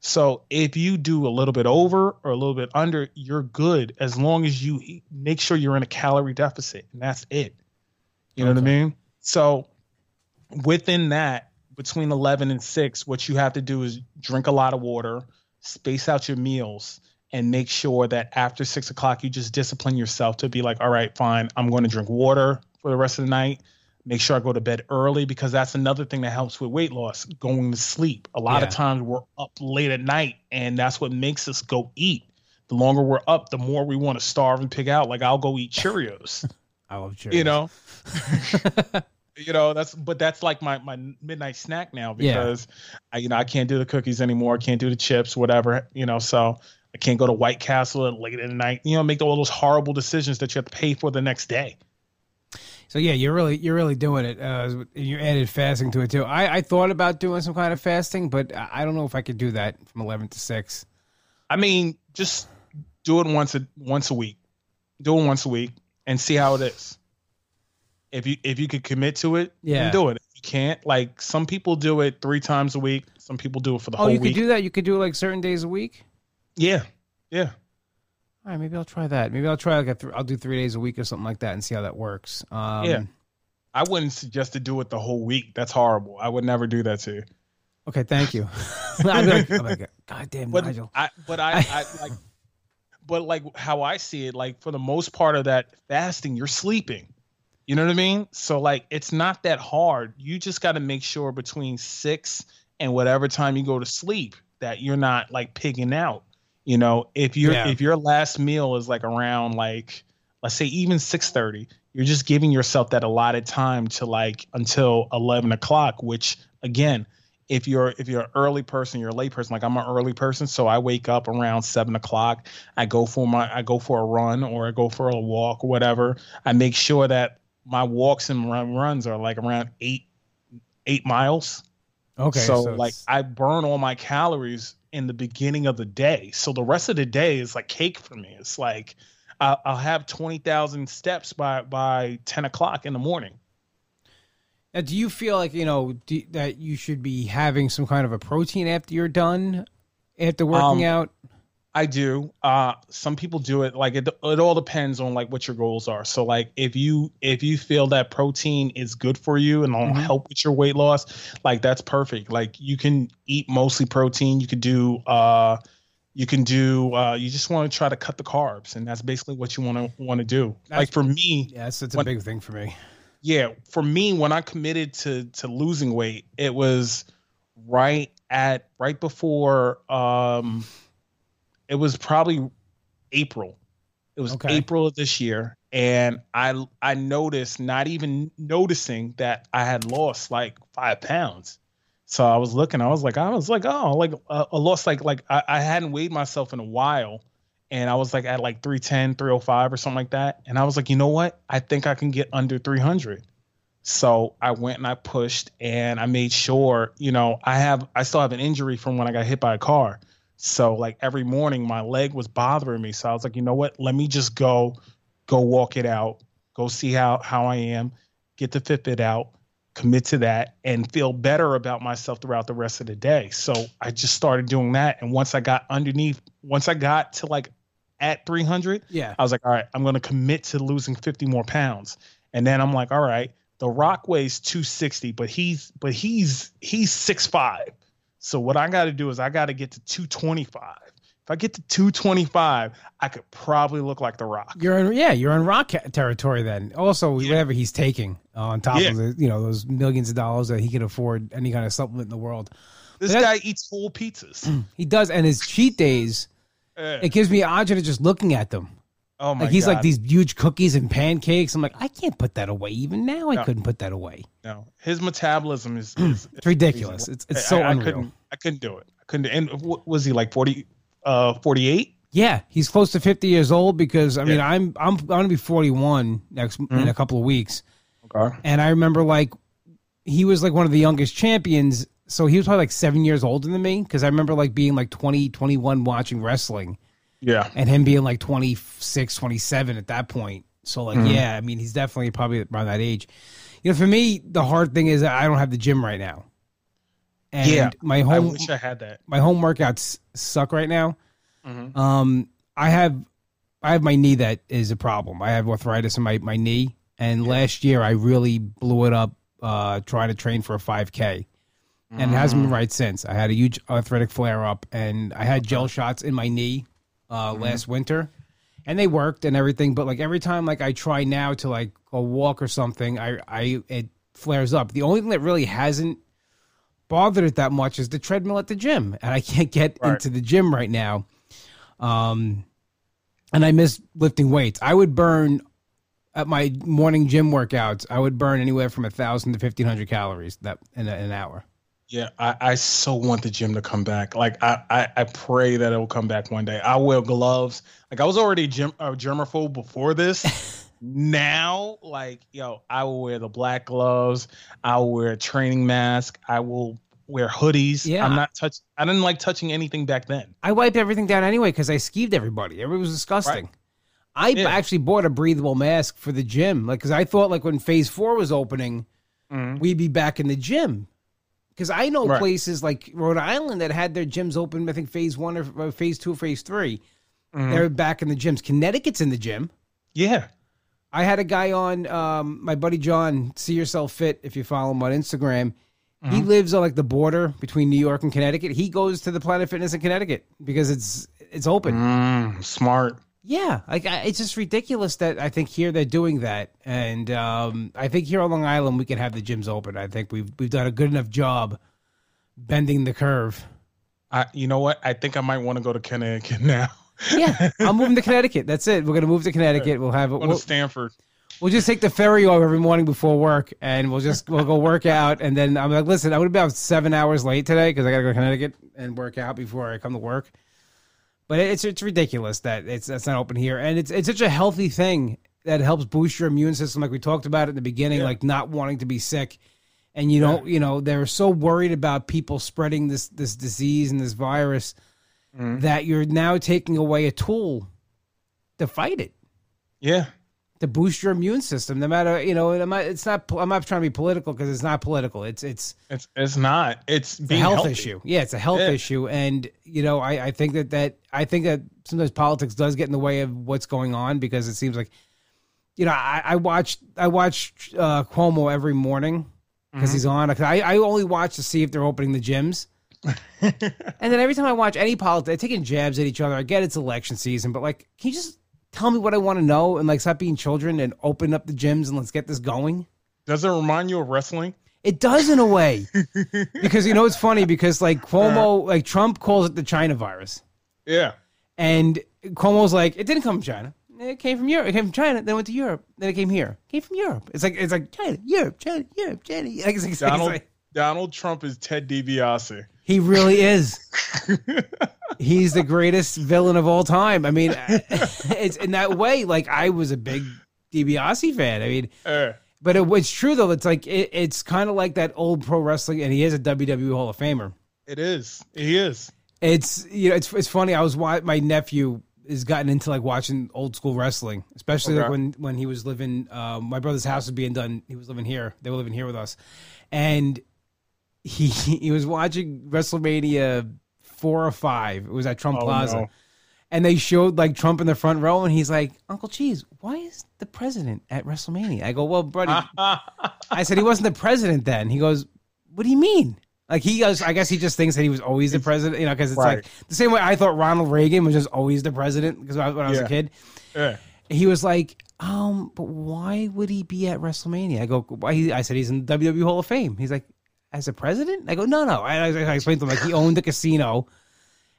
S3: So if you do a little bit over or a little bit under, you're good as long as you eat, make sure you're in a calorie deficit, and that's it. You know what I mean? So within that, between 11 and 6, what you have to do is drink a lot of water, space out your meals, and make sure that after 6 o'clock, you just discipline yourself to be like, all right, fine, I'm going to drink water for the rest of the night. Make sure I go to bed early because that's another thing that helps with weight loss going to sleep. A lot of times we're up late at night, and that's what makes us go eat. The longer we're up, the more we want to starve and pig out. Like, I'll go eat Cheerios [laughs]
S2: I love Cheerios.
S3: you know [laughs] you know that's but that's like my my midnight snack now
S2: Yeah.
S3: because i you know i can't do the cookies anymore I can't do the chips whatever you know so i can't go to white castle at late at night you know make all those horrible decisions that you have to pay for the next day
S2: So yeah, you're really you're really doing it. Uh, you added fasting to it too. I, I thought about doing some kind of fasting, but I don't know if I could do that from eleven to six.
S3: i mean just do it once a once a week do it once a week and see how it is if you if you could commit to it
S2: Yeah.
S3: do it if you can't like some people do it three times a week some people do it for the
S2: Oh,
S3: whole Oh,
S2: you
S3: week
S2: could do that. You could do it like certain days a week.
S3: yeah yeah
S2: All right, maybe I'll try that. Maybe I'll try like a th- I'll do three days a week or something like that and see how that works. Um,
S3: Yeah. I wouldn't suggest to do it the whole week. That's horrible. I would never do that to you.
S2: Okay, thank you. [laughs] [laughs] Be like, oh my god, God damn
S3: But
S2: Nigel.
S3: I, but I, I like, [laughs] but like how I see it, like for the most part of that fasting, you're sleeping. You know what I mean? So like, it's not that hard. You just got to make sure between six and whatever time you go to sleep that you're not like pigging out. You know, if you're
S2: Yeah.
S3: if your last meal is like around like let's say even six thirty, you're just giving yourself that allotted time to like until eleven o'clock. Which again, if you're if you're an early person, you're a late person. Like I'm an early person, so I wake up around seven o'clock. I go for my I go for a run or I go for a walk or whatever. I make sure that my walks and run runs are like around eight eight miles.
S2: Okay,
S3: so,
S2: so
S3: like I burn all my calories in the beginning of the day. So the rest of the day is like cake for me. It's like I'll, I'll have twenty thousand steps by by ten o'clock in the morning.
S2: Now, do you feel like you know do, that you should be having some kind of a protein after you're done after working
S3: Um,
S2: out?
S3: I do. Uh, some people do it. Like it, it all depends on like what your goals are. So like if you if you feel that protein is good for you and will
S2: Mhm.
S3: help with your weight loss, like that's perfect. Like you can eat mostly protein. You could do. Uh, you can do. Uh, you just want to try to cut the carbs, and that's basically what you want to want to do.
S2: That's-
S3: like for me,
S2: Yeah, that's, that's a
S3: when-
S2: big thing for me.
S3: yeah for me when i committed to to losing weight it was right at right before um it was probably april it was
S2: Okay.
S3: april of this year and i i noticed not even noticing that i had lost like five pounds so i was looking i was like i was like oh like uh, i lost like like I, I hadn't weighed myself in a while and I was like at like 310, 305 or something like that. And I was like, you know what? I think I can get under 300. So I went and I pushed and I made sure, you know, I have, I still have an injury from when I got hit by a car. So like every morning my leg was bothering me. So I was like, you know what? Let me just go, go walk it out, go see how, how I am, get the Fitbit out, commit to that and feel better about myself throughout the rest of the day. So I just started doing that. And once I got underneath, once I got to like at 300,
S2: Yeah,
S3: I was like, all right, I'm going to commit to losing 50 more pounds. And then I'm like, all right, the Rock weighs 260, but he's but he's he's 6'5. So what I got to do is I got to get to 225. If I get to 225, I could probably look like the Rock.
S2: you're in. Yeah, you're in rock territory then. Also, whatever he's taking on top
S3: Yeah.
S2: of the, you know those millions of dollars that he can afford any kind of supplement in the world.
S3: This guy eats whole pizzas. [clears throat]
S2: He does, and his cheat days.
S3: Eh.
S2: It gives me agita just looking at them.
S3: Oh my
S2: Like he's like these huge cookies and pancakes. I'm like, I can't put that away. Even now, I
S3: No.
S2: couldn't put that away.
S3: No, his metabolism is, [clears throat] is
S2: It's ridiculous. It's it's so
S3: I, I
S2: unreal.
S3: couldn't I couldn't do it. I couldn't. And what was he like 40 uh 48?
S2: Yeah, he's close to 50 years old because I mean,
S3: Yeah.
S2: I'm I'm I'm going to be 41 next in
S3: Mhm.
S2: a couple of weeks,
S3: Okay.
S2: and I remember like he was like one of the youngest champions. so he was probably like seven years older than me because I remember like being like 20, 21 watching wrestling
S3: Yeah.
S2: and him being like 26, 27 at that point. So like,
S3: Mm-hmm.
S2: yeah, I mean, he's definitely probably around that age. You know, for me, the hard thing is that I don't have the gym right now. And
S3: Yeah,
S2: my home, I
S3: wish I had that.
S2: my home workouts suck right now.
S3: Mhm.
S2: Um, I have I have my knee that is a problem. I have arthritis in my, my knee, and last year I really blew it up uh, trying to train for a 5K, and it hasn't been right since. I had a huge arthritic flare up, and I had gel shots in my knee uh, last winter, and they worked and everything. But like every time like I try now to like go walk or something, I I it flares up. The only thing that really hasn't bothered it that much is the treadmill at the gym, and I can't get
S3: Right.
S2: into the gym right now. Um, and I miss lifting weights. I would burn at my morning gym workouts. I would burn anywhere from a thousand to fifteen hundred calories that in, a, in an hour.
S3: Yeah, I, I so want the gym to come back. Like I, I, I pray that it will come back one day. I wear gloves. Like I was already gym, uh, germaphobe before this. [laughs] now, like yo, I will wear the black gloves. I will wear a training mask. I will wear hoodies.
S2: Yeah.
S3: I'm not touch. I didn't like touching anything back then.
S2: I wiped everything down anyway because I skeeved everybody. Everybody was disgusting. I
S3: Yeah.
S2: actually bought a breathable mask for the gym, like because I thought like when Phase Four was opening, we'd be back in the gym. Because I know
S3: Right.
S2: places like Rhode Island that had their gyms open. I think Phase One or Phase Two, or Phase 3
S3: Mhm.
S2: They're back in the gyms. Connecticut's in the gym.
S3: Yeah.
S2: I had a guy on, um, my buddy John, See Yourself Fit, if you follow him on Instagram. He lives on like the border between New York and Connecticut. He goes to the Planet Fitness in Connecticut because it's it's open.
S3: Mm, smart.
S2: Yeah, like I, it's just ridiculous that I think here they're doing that, and um, I think here on Long Island we can have the gyms open. I think we've we've done a good enough job bending the curve.
S3: I, you know what? I think I might want to go to Connecticut [laughs] now.
S2: Yeah, I'm moving to Connecticut. That's it. We're gonna move to Connecticut. We'll have it.
S3: Go to
S2: We'll,
S3: Stamford.
S2: we'll just take the ferry over every morning before work, and we'll just we'll go work out. And then I'm like, listen, I would be about seven hours late today because I got to go to Connecticut and work out before I come to work. But it's it's ridiculous that it's that's not open here, and it's it's such a healthy thing that helps boost your immune system, like we talked about in the beginning,
S3: Yeah.
S2: like not wanting to be sick. And you don't, you know, they're so worried about people spreading this this disease and this virus
S3: Mhm.
S2: that you're now taking away a tool to fight it
S3: Yeah.
S2: To boost your immune system. No matter you know, and I'm not, it's not. I'm not trying to be political because it's not political. It's it's
S3: It's it's not. It's
S2: a
S3: being
S2: health
S3: healthy.
S2: issue. Yeah, it's a health
S3: Yeah.
S2: issue, and you know, I I think that that I think that sometimes politics does get in the way of what's going on because it seems like, you know, I I watch I watch uh, Cuomo every morning because
S3: Mm-hmm.
S2: he's on. I I only watch to see if they're opening the gyms. [laughs] and then every time I watch any politics, they're taking jabs at each other. I get it's election season, but like, can you just tell me what I want to know and like stop being children and open up the gyms and let's get this going?
S3: Does it remind you of wrestling?
S2: It does in a way, [laughs] because you know it's funny because like uh-huh. Cuomo, like Trump calls it the China virus,
S3: Yeah.
S2: and Cuomo's like, it didn't come from China. It came from Europe. It came from China. Then it went to Europe. Then it came here. It came from Europe. It's like it's like China, Europe, China, Europe, China. [laughs] Like, it's, it's,
S3: Donald
S2: like,
S3: Donald Trump is Ted DiBiase.
S2: he really is. [laughs] He's the greatest villain of all time. I mean, [laughs] it's in that way. Like I was a big DiBiase fan. I mean,
S3: Eh.
S2: but it, it's true though. It's like it, it's kind of like that old pro wrestling, and he is a WWE Hall of Famer.
S3: It is. He is.
S2: It's you know, it's it's funny. I was wa- my nephew has gotten into like watching old school wrestling, especially like when when he was living. Um, my brother's house was being done. He was living here. They were living here with us, and he [laughs] he was watching WrestleMania four or five. It was at Trump
S3: Oh,
S2: Plaza.
S3: no.
S2: And they showed like Trump in the front row, and he's like, "Uncle Cheese, why is the president at WrestleMania?" I go, "Well, buddy, [laughs] I said he wasn't the president then. He goes, "What do you mean?" Like he goes, I guess he just thinks that he was always the president, you know, because it's
S3: Right.
S2: like the same way I thought Ronald Reagan was just always the president because when I was a kid.
S3: Yeah.
S2: He was like, um, but why would he be at WrestleMania? I go, why? He, I said he's in the WWE Hall of Fame. He's like, as a president? I go, no, no. I, I, I explained to him like he owned a casino.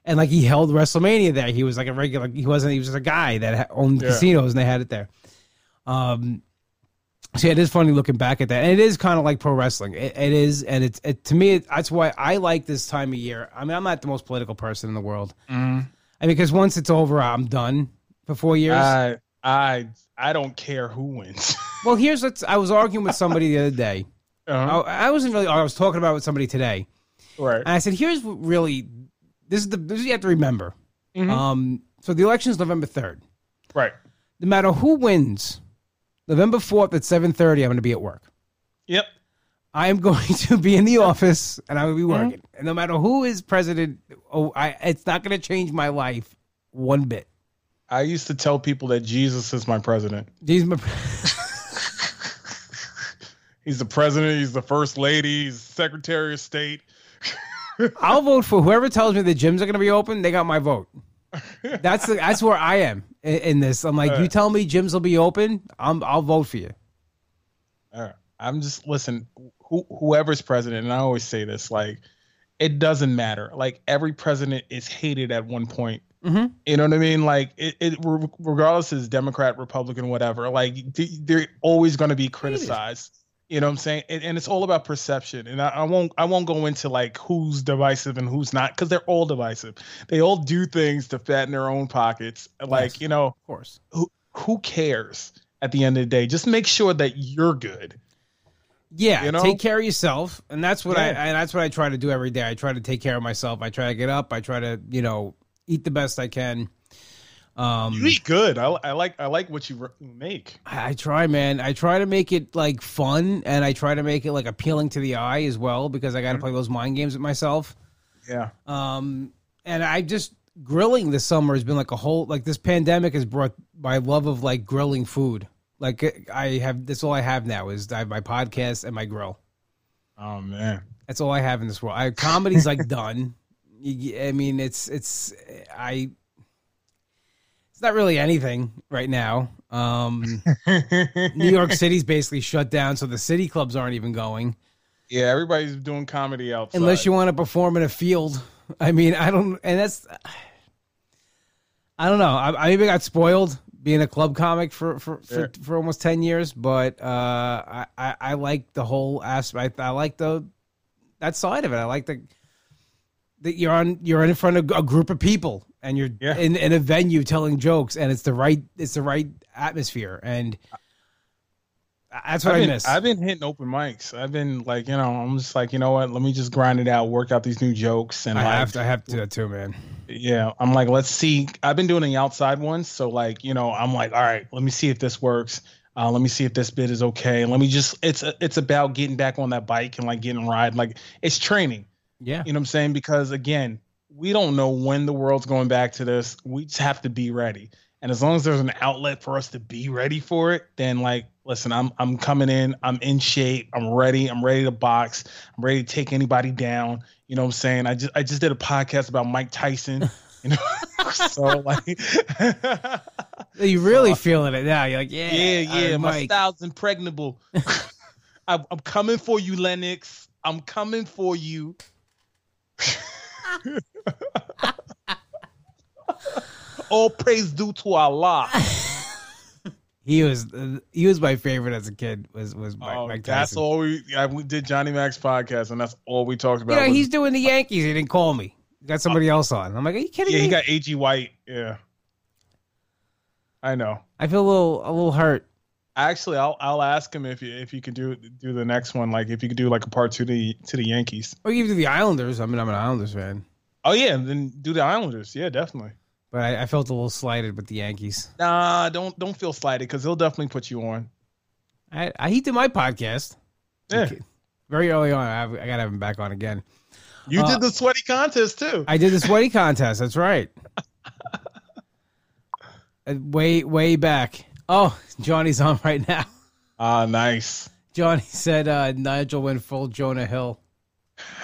S2: And like he held WrestleMania there. He was like a regular. He wasn't. He was just a guy that ha- owned
S3: Yeah.
S2: casinos, and they had it there. Um, so yeah, it is funny looking back at that, and it is kind of like pro wrestling. It, it is, and it's it, to me. It, that's why I like this time of year. I mean, I'm not the most political person in the world.
S3: Mm-hmm.
S2: I mean, because once it's over, I'm done for four years.
S3: I I I don't care who wins. [laughs]
S2: well, here's what I was arguing with somebody the other day.
S3: Uh-huh.
S2: I, I wasn't really. I was talking about it with somebody today,
S3: Right.
S2: And I said, here's what really this is the this is what you have to remember.
S3: Mhm.
S2: Um, so the election is November third.
S3: right.
S2: No matter who wins, November fourth at seven thirty, I'm going to be at work.
S3: Yep.
S2: I am [laughs] going to be in the office and I will be working. And no matter who is president, oh, I it's not going to change my life one bit.
S3: I used to tell people that Jesus is my president.
S2: These my [laughs]
S3: He's the president. He's the first lady. He's secretary of state. [laughs]
S2: I'll vote for whoever tells me the gyms are going to be open. They got my vote. [laughs] That's the, that's where I am in, in this. I'm like, you tell me gyms will be open, I'm I'll vote for you.
S3: All right. I'm just listen. Who, whoever's president, and I always say this, like, it doesn't matter. Like every president is hated at one point.
S2: Mhm.
S3: You know what I mean? Like it, it regardless is Democrat, Republican, whatever. Like they're always going to be criticized. You know what I'm saying? And, and it's all about perception. And I, I won't I won't go into like who's divisive and who's not because they're all divisive. They all do things to fatten their own pockets. Like
S2: Yes.
S3: you know
S2: Of course.
S3: who who cares at the end of the day? Just make sure that you're good.
S2: Yeah,
S3: You know?
S2: take care of yourself, and that's what I and that's what I try to do every day. I try to take care of myself. I try to get up. I try to you know eat the best I can. Um,
S3: You eat good. I, I like I like what you make.
S2: I, I try, man. I try to make it like fun, and I try to make it like appealing to the eye as well because I got to
S3: Mm-hmm.
S2: play those mind games with myself.
S3: Yeah.
S2: Um, and I just grilling this summer has been like a whole like this pandemic has brought my love of like grilling food. Like I have that's all I have now is I have my podcast and my grill.
S3: Oh man.
S2: That's all I have in this world. I comedy's like [laughs] done. I mean, it's it's I. It's not really anything right now. Um, New York [laughs] City's basically shut down, so the city clubs aren't even going
S3: Yeah, everybody's doing comedy outside.
S2: unless you want to perform in a field. I mean, I don't, and that's. I don't know. I, I maybe got spoiled being a club comic for for, for, for almost ten years, but uh, I, I I like the whole aspect. I like the that side of it. I like the that you're on you're in front of a group of people and you're
S3: Yeah.
S2: in, in a venue telling jokes and it's the right it's the right atmosphere and that's what
S3: I've
S2: I
S3: been,
S2: miss.
S3: I've been hitting open mics. I've been like, you know, I'm just like, you know what? Let me just grind it out, work out these new jokes, and
S2: I
S3: like,
S2: have to I have to do that too, man.
S3: yeah, I'm like, let's see. I've been doing the outside ones, so like, you know, I'm like, all right, let me see if this works. Uh, let me see if this bit is okay. Let me just. It's it's about getting back on that bike and like getting ride. Like it's training.
S2: Yeah.
S3: You know what I'm saying? Because again, we don't know when the world's going back to this. We just have to be ready. And as long as there's an outlet for us to be ready for it, then like, listen, I'm I'm coming in. I'm in shape. I'm ready. I'm ready to box. I'm ready to take anybody down. You know what I'm saying? I just I just did a podcast about Mike Tyson. [laughs] You know, [laughs] so like,
S2: You really feeling it now. You're like, yeah,
S3: yeah, yeah, my
S2: Mike.
S3: style's impregnable. [laughs] I'm, I'm coming for you, Lennox. I'm coming for you. All praise due to Allah.
S2: He was he was my favorite as a kid. Was was Mike,
S3: Oh,
S2: Mike
S3: that's all we. Yeah, we did Johnny Mac's podcast, and that's all we talked about.
S2: You know,
S3: was-
S2: he's doing the Yankees. He didn't call me. He got somebody uh, else on. I'm like, are you kidding me?
S3: yeah,
S2: me?
S3: he got Ag White. Yeah, I know.
S2: I feel a little a little hurt.
S3: Actually, I'll I'll ask him if you if you could do do the next one, like if you could do like a part two to the to the Yankees.
S2: Or even to the Islanders. I mean, I'm an Islanders fan,
S3: Oh yeah, and then do the Islanders. Yeah, definitely.
S2: but I, I felt a little slighted with the Yankees.
S3: Nah, don't don't feel slighted because they'll definitely put you on.
S2: I I he did my podcast
S3: Yeah,
S2: Okay. very early on. I, I gotta have him back on again.
S3: you
S2: Uh,
S3: did the sweaty contest too.
S2: I did the sweaty [laughs] contest. That's right. Uh, way way back. Oh, Johnny's on [laughs] right now.
S3: Ah, nice.
S2: Johnny said uh, Nigel went full Jonah Hill. [laughs]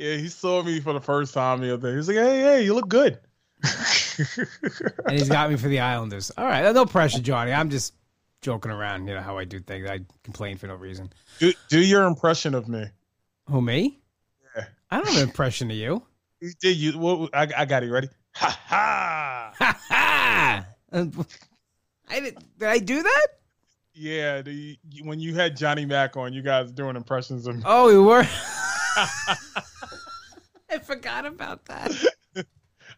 S3: yeah, he saw me for the first time the other day. He was like, "Hey, hey, you look good." [laughs]
S2: and he's got me for the Islanders. All right, no pressure, Johnny. I'm just joking around. You know how I do things. I complain for no reason.
S3: do, do your impression of me.
S2: Who me?
S3: Yeah.
S2: I don't have an impression of you. [laughs]
S3: You did you? What, I, I got it. Ready? Ha ha!
S2: Ha ha! I did. Did I do that?
S3: Yeah, the, when you had Johnny Mac on, you guys doing impressions of me.
S2: Oh, we were. [laughs] I forgot about that. [laughs]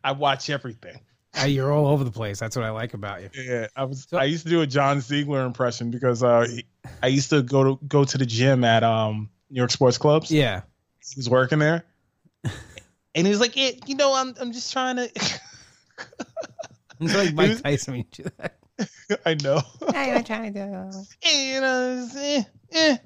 S3: I watch everything.
S2: Uh, you're all over the place. That's what I like about you.
S3: Yeah, I was.
S2: So-
S3: I used to do a John Ziegler impression because uh, he- I used to go to go to the gym at um New York Sports Clubs.
S2: Yeah.
S3: He was working there, [laughs] and he was like, "Yeah, you know, I'm I'm just trying to." [laughs]
S2: It's like Mike Tyson. when you do that.
S3: I know.
S2: I'm trying to. Do.
S3: You know, eh, eh.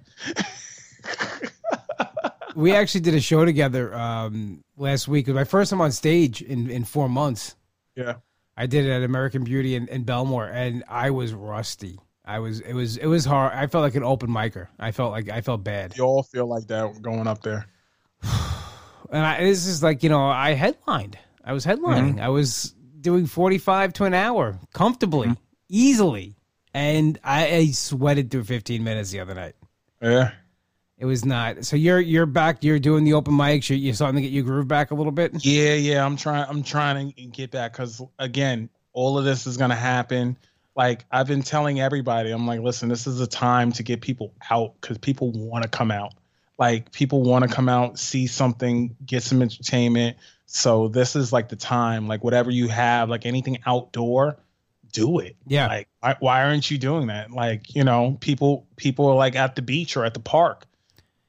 S2: We actually did a show together um, last week. It was my first time on stage in, in four months.
S3: yeah.
S2: I did it at American Beauty in, in Bellmore, and I was rusty. I was it was it was hard. I felt like an open micer. I felt like I felt bad.
S3: You all feel like that going up there. [sighs]
S2: And I, this is like you know I headlined. I was headlining. I was doing forty five to an hour comfortably, easily, and I, I sweated through fifteen minutes the other night.
S3: Yeah.
S2: It was not. So you're you're back. You're doing the open mics. You're, you're starting to get your groove back a little bit.
S3: Yeah, yeah. I'm trying. I'm trying to get back because again, all of this is gonna happen. Like I've been telling everybody, I'm like, listen, this is a time to get people out because people want to come out. Like people want to come out, see something, get some entertainment. So this is like the time. Like whatever you have, like anything outdoor, do it.
S2: Yeah.
S3: Like why, why aren't you doing that? Like you know, people people are like at the beach or at the park.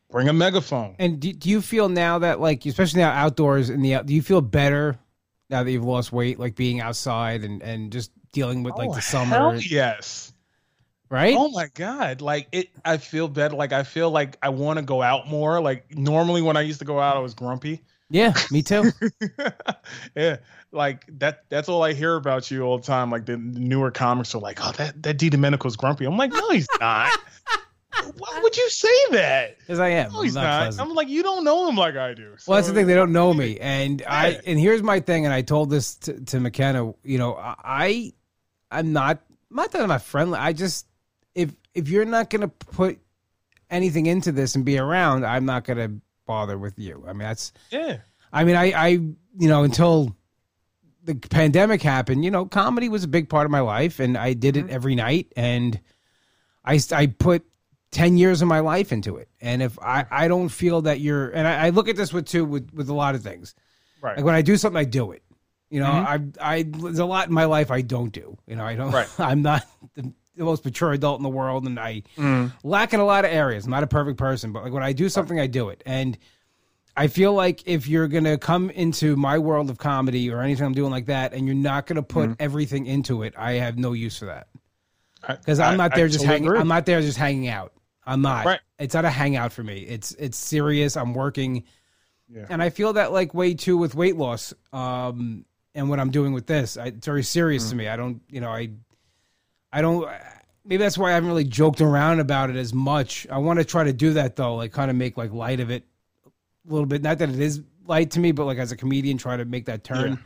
S3: Bring a megaphone.
S2: And do, do you feel now that like especially now outdoors in the do you feel better now that you've lost weight like being outside and and just dealing with like
S3: Oh,
S2: the summer
S3: hell yes.
S2: right?
S3: Oh my god! Like it, I feel better. Like I feel like I want to go out more. Like normally when I used to go out, I was grumpy.
S2: Yeah, me too. [laughs]
S3: yeah, like that. That's all I hear about you all the time. Like the newer comics are like, "Oh, that that DiDomenico's grumpy." I'm like, "No, he's not." [laughs] Why would you say that?
S2: Because I am.
S3: No,
S2: I'm
S3: he's
S2: not,
S3: not. I'm like, you don't know him like I do.
S2: Well, that's the thing; they don't know me, and I. And here's my thing, and I told this to, to McKenna. You know, I, I'm not. Not that I'm not friendly. I just if if you're not gonna put anything into this and be around, I'm not gonna bother with you. I mean, that's.
S3: Yeah.
S2: I mean, I, I, you know, until the pandemic happened, you know, comedy was a big part of my life, and I did
S3: Mm-hmm.
S2: it every night, and I, I put ten years of my life into it, and if I, I don't feel that you're, and I, I look at this with too with with a lot of things,
S3: Right.
S2: like when I do something, I do it. You know, I, I, there's a lot in my life I don't do. You know, I don't.
S3: Right. [laughs]
S2: I'm not the, the most mature adult in the world, and I
S3: Mm.
S2: lack in a lot of areas. I'm not a perfect person, but like when I do something, I do it, and I feel like if you're gonna come into my world of comedy or anything I'm doing like that, and you're not gonna put everything into it, I have no use for that because I'm not
S3: I
S2: there just
S3: totally
S2: hanging.
S3: agree.
S2: I'm not there just hanging out. I'm not.
S3: Right.
S2: It's not a hangout for me. It's it's serious. I'm working,
S3: Yeah.
S2: and I feel that like way too with weight loss. Um, and what I'm doing with this, I, it's very serious to
S3: Mm.
S2: me. I don't, you know, I, I don't. Maybe that's why I haven't really joked around about it as much. I want to try to do that though, like kind of make like light of it a little bit. Not that it is light to me, but like as a comedian, try to make that turn.
S3: Yeah.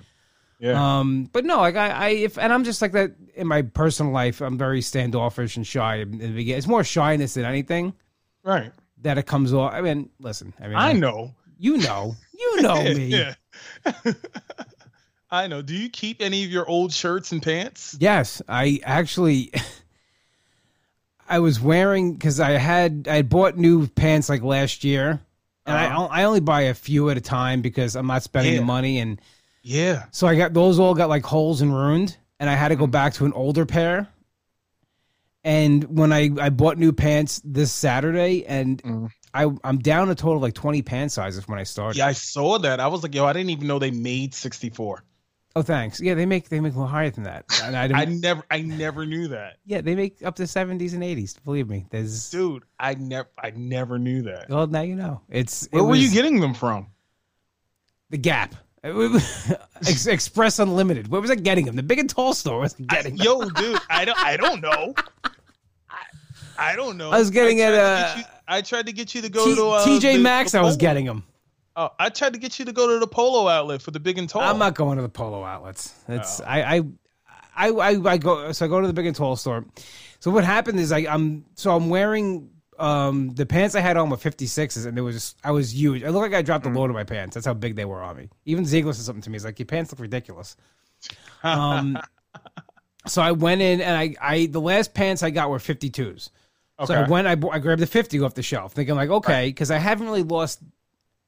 S2: Um, but no, like I, I, if and I'm just like that in my personal life. I'm very standoffish and shy in the beginning. It's more shyness than anything
S3: right.
S2: that it comes off. I mean, listen, I mean,
S3: I know.
S2: you know, you know [laughs] me.
S3: Yeah. [laughs] I know. Do you keep any of your old shirts and pants?
S2: Yes, I actually. [laughs] I was wearing because I had I had bought new pants like last year, and I
S3: Uh-huh.
S2: I only buy a few at a time because I'm not spending the money, and
S3: Yeah.
S2: so I got those all got like holes and ruined, and I had to go
S3: Mm-hmm.
S2: back to an older pair. And when I I bought new pants this Saturday, and
S3: Mm.
S2: I I'm down a total of like 20 pant sizes when I started.
S3: Yeah, I saw that. I was like, yo, I didn't even know they made 64.
S2: Oh, thanks. Yeah, they make they make a little higher than that. I [laughs]
S3: I never I never knew that.
S2: yeah, they make up to 70s and 80s. Believe me, there's
S3: Dude, I never I never knew that.
S2: Well, now you know. It's it
S3: Where were you getting them from?
S2: the Gap? [laughs] Ex- Express Unlimited. Where was I getting them? The big and tall store was getting them.
S3: yo, dude, I don't I don't know. I, I don't know.
S2: I was getting
S3: tried
S2: at, uh,
S3: you- I tried to get you to go
S2: T-
S3: to uh,
S2: TJ
S3: the-
S2: Maxx.
S3: the
S2: I was getting them.
S3: Oh, I tried to get you to go to the Polo outlet for the big and tall.
S2: I'm not going to the Polo outlets. It's
S3: Oh.
S2: I, I I I I go so I go to the big and tall store. So what happened is I I'm so I'm wearing um the pants I had on were 56s and it was just, I was huge. I looked like I dropped a load of my pants. That's how big they were on me. Even Ziegler said something to me. He's like, "Your pants look ridiculous." Um, [laughs] so I went in and I I the last pants I got were 52s. So I went, I, I grabbed the 50 off the shelf, thinking like, okay, because I haven't really lost,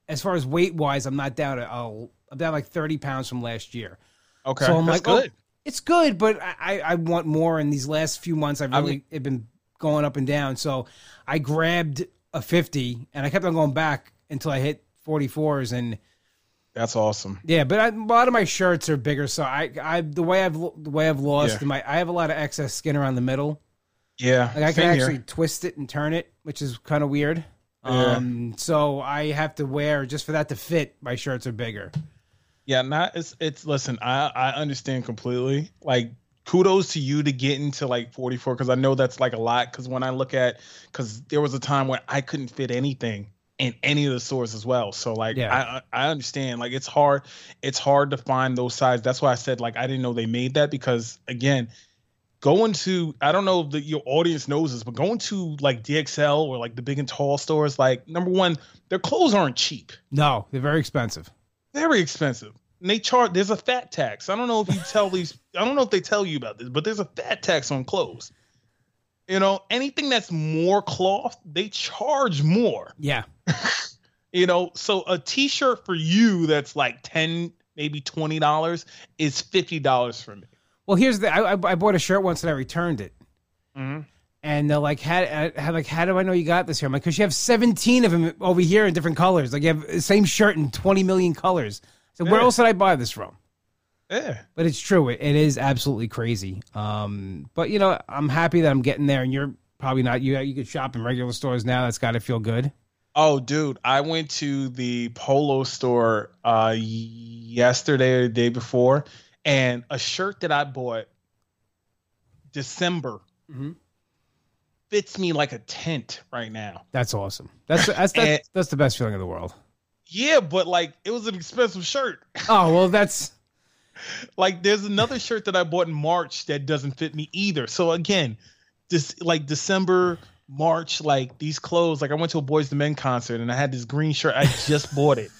S2: as far as weight wise, I'm not down at, oh, I'm down like 30 pounds from last year.
S3: okay.
S2: So I'm
S3: That's
S2: like,
S3: good.
S2: oh, it's good, but I, I, I want more. In these last few months, I've
S3: I
S2: really
S3: mean-
S2: it been going up and down. So I grabbed a 50 and I kept on going back until I hit 44s and
S3: That's awesome.
S2: yeah, but I, a lot of my shirts are bigger so I I the way I've the way I've lost
S3: Yeah.
S2: my I have a lot of excess skin around the middle.
S3: Yeah.
S2: Like I can actually
S3: here.
S2: twist it and turn it, which is kind of weird.
S3: Yeah.
S2: Um so I have to wear just for that to fit my shirts are bigger.
S3: Yeah, not it's it's listen, I I understand completely. Like kudos to you to get into like 44 because I know that's like a lot. Because when I look at because there was a time when I couldn't fit anything in any of the stores as well. So like
S2: Yeah.
S3: I I understand. Like it's hard it's hard to find those sizes. That's why I said like I didn't know they made that because again. Going to I don't know if the, your audience knows this, but going to like DXL or like the big and tall stores, like number one, their clothes aren't cheap
S2: No, they're very expensive.
S3: very expensive. And they charge there's a fat tax. I don't know if you tell these I don't know if they tell you about this, but there's a fat tax on clothes. You know, anything that's more cloth, they charge more.
S2: Yeah. [laughs]
S3: You know, so a t-shirt for you that's like 10 maybe $20 is $50 for me.
S2: Well, here's the I, I bought a shirt once and I returned it.
S3: Mhm.
S2: And they're like, how, I- how, like, how do I know you got this here? I'm like, because you have 17 of them over here in different colors. Like, you have the same shirt in 20 million colors. So, where else did I buy this from?
S3: Yeah.
S2: But it's true. It, it is absolutely crazy. Um, but, you know, I'm happy that I'm getting there. And you're probably not. You, you could shop in regular stores now. That's got to feel good.
S3: Oh, dude, I went to the polo store uh yesterday or the day before, and a shirt that I bought December
S2: Mhm.
S3: fits me like a tent right now.
S2: That's awesome. That's that's [laughs]
S3: And-
S2: that's, that's the best feeling in the world.
S3: Yeah, but like it was an expensive shirt.
S2: Oh well, that's [laughs]
S3: like there's another shirt that I bought in March that doesn't fit me either. So again, this like December, March, like these clothes. Like I went to a Boyz II Men concert and I had this green shirt. I just bought it,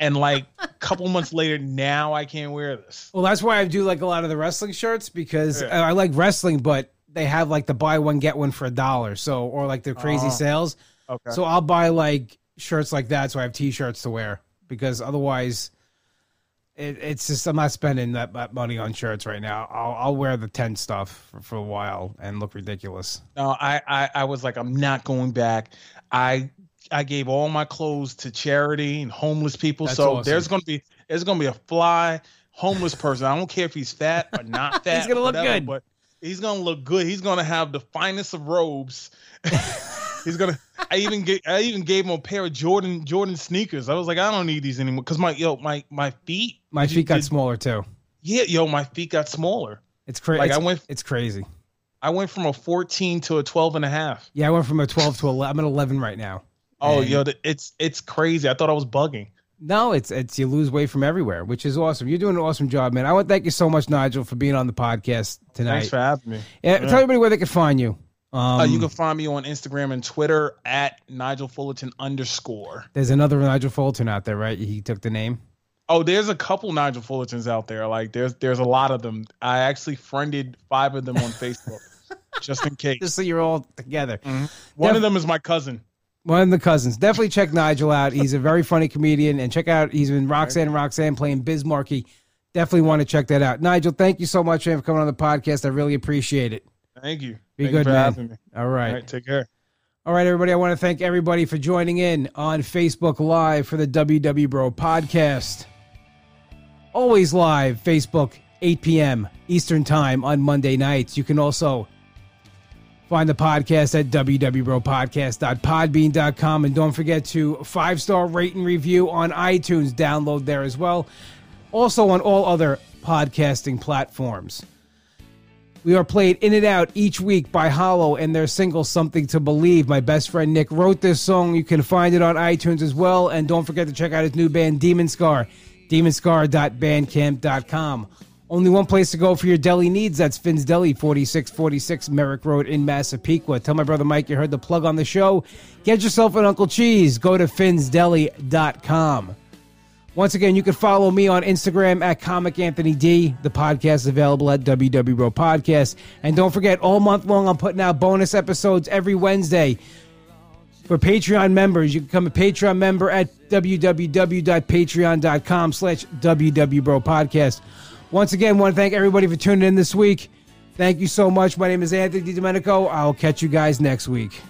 S3: and like a couple months later, now I can't wear this.
S2: well. That's why I do like a lot of the wrestling shirts because
S3: Yeah.
S2: I like wrestling, but they have like the buy one get one for a dollar. So or like the crazy
S3: Oh.
S2: sales.
S3: Okay.
S2: So I'll buy like shirts like that, so I have T-shirts to wear because otherwise, it, it's just I'm not spending that, that money on shirts right now. I'll I'll wear the tent stuff for, for a while and look ridiculous.
S3: No, I, I I was like, I'm not going back. I I gave all my clothes to charity and homeless people.
S2: That's
S3: so
S2: awesome.
S3: there's gonna be there's gonna be a fly homeless person. I don't care if he's fat or not [laughs] fat.
S2: he's gonna look
S3: whatever,
S2: good.
S3: but he's gonna look good. He's gonna have the finest of robes. [laughs] he's gonna. I even get. I even gave him a pair of Jordan Jordan sneakers. I was like, I don't need these anymore because my yo my my feet.
S2: My feet got
S3: did-
S2: smaller too.
S3: Yeah, yo, my feet got smaller.
S2: It's crazy.
S3: Like,
S2: it's,
S3: I went-
S2: it's crazy.
S3: I went from a 14 to a 12 and a half.
S2: Yeah, I went from a 12 to 11. I'm at 11 right now.
S3: Oh,
S2: And-
S3: yo, it's it's crazy. I thought I was bugging.
S2: No, it's it's you lose weight from everywhere, which is awesome. You're doing an awesome job, man. I want to thank you so much, Nigel, for being on the podcast tonight.
S3: Thanks for having me.
S2: yeah, Tell everybody where they can find you. Um,
S3: Uh, you can find me on Instagram and Twitter at Nigel Fullerton underscore.
S2: there's another Nigel Fullerton out there, right? He took the name.
S3: Oh, there's a couple Nigel Fullertons out there. Like there's there's a lot of them. I actually friended five of them on Facebook, [laughs] just in case.
S2: Just so you're all together.
S3: One
S2: Def-
S3: of them is my cousin.
S2: One of the cousins. Definitely check Nigel out. He's a very funny comedian. And check out, he's been Roxanne and Roxanne playing Biz Markie. Definitely want to check that out. Nigel, thank you so much man, for coming on the podcast. I really appreciate it.
S3: Thank you.
S2: Be
S3: Thank
S2: good,
S3: you for
S2: man.
S3: having me.
S2: All right.
S3: All right, take care.
S2: All right, everybody. I want to thank everybody for joining in on Facebook Live for the WW Bro podcast. Always live, Facebook, 8 p.m. Eastern Time on Monday nights. You can also find the podcast at www.podcast.podbean.com. And don't forget to five star rate and review on iTunes. Download there as well. Also on all other podcasting platforms. We are played in and out each week by Hollow and their single Something to Believe. My best friend Nick wrote this song. You can find it on iTunes as well. And don't forget to check out his new band, Demon Scar, demonscar.bandcamp.com. Only one place to go for your deli needs. That's Finn's Deli, 4646 Merrick Road in Massapequa. Tell my brother Mike you heard the plug on the show. Get yourself an Uncle Cheese. Go to finsdeli.com. Once again, you can follow me on Instagram at Comic Anthony D. The podcast is available at WW Bro Podcast. And don't forget, all month long, I'm putting out bonus episodes every Wednesday. For Patreon members, you can become a Patreon member at www.patreon.com slash WW Bro Podcast. Once again, want to thank everybody for tuning in this week. Thank you so much. My name is Anthony DiDomenico. I'll catch you guys next week.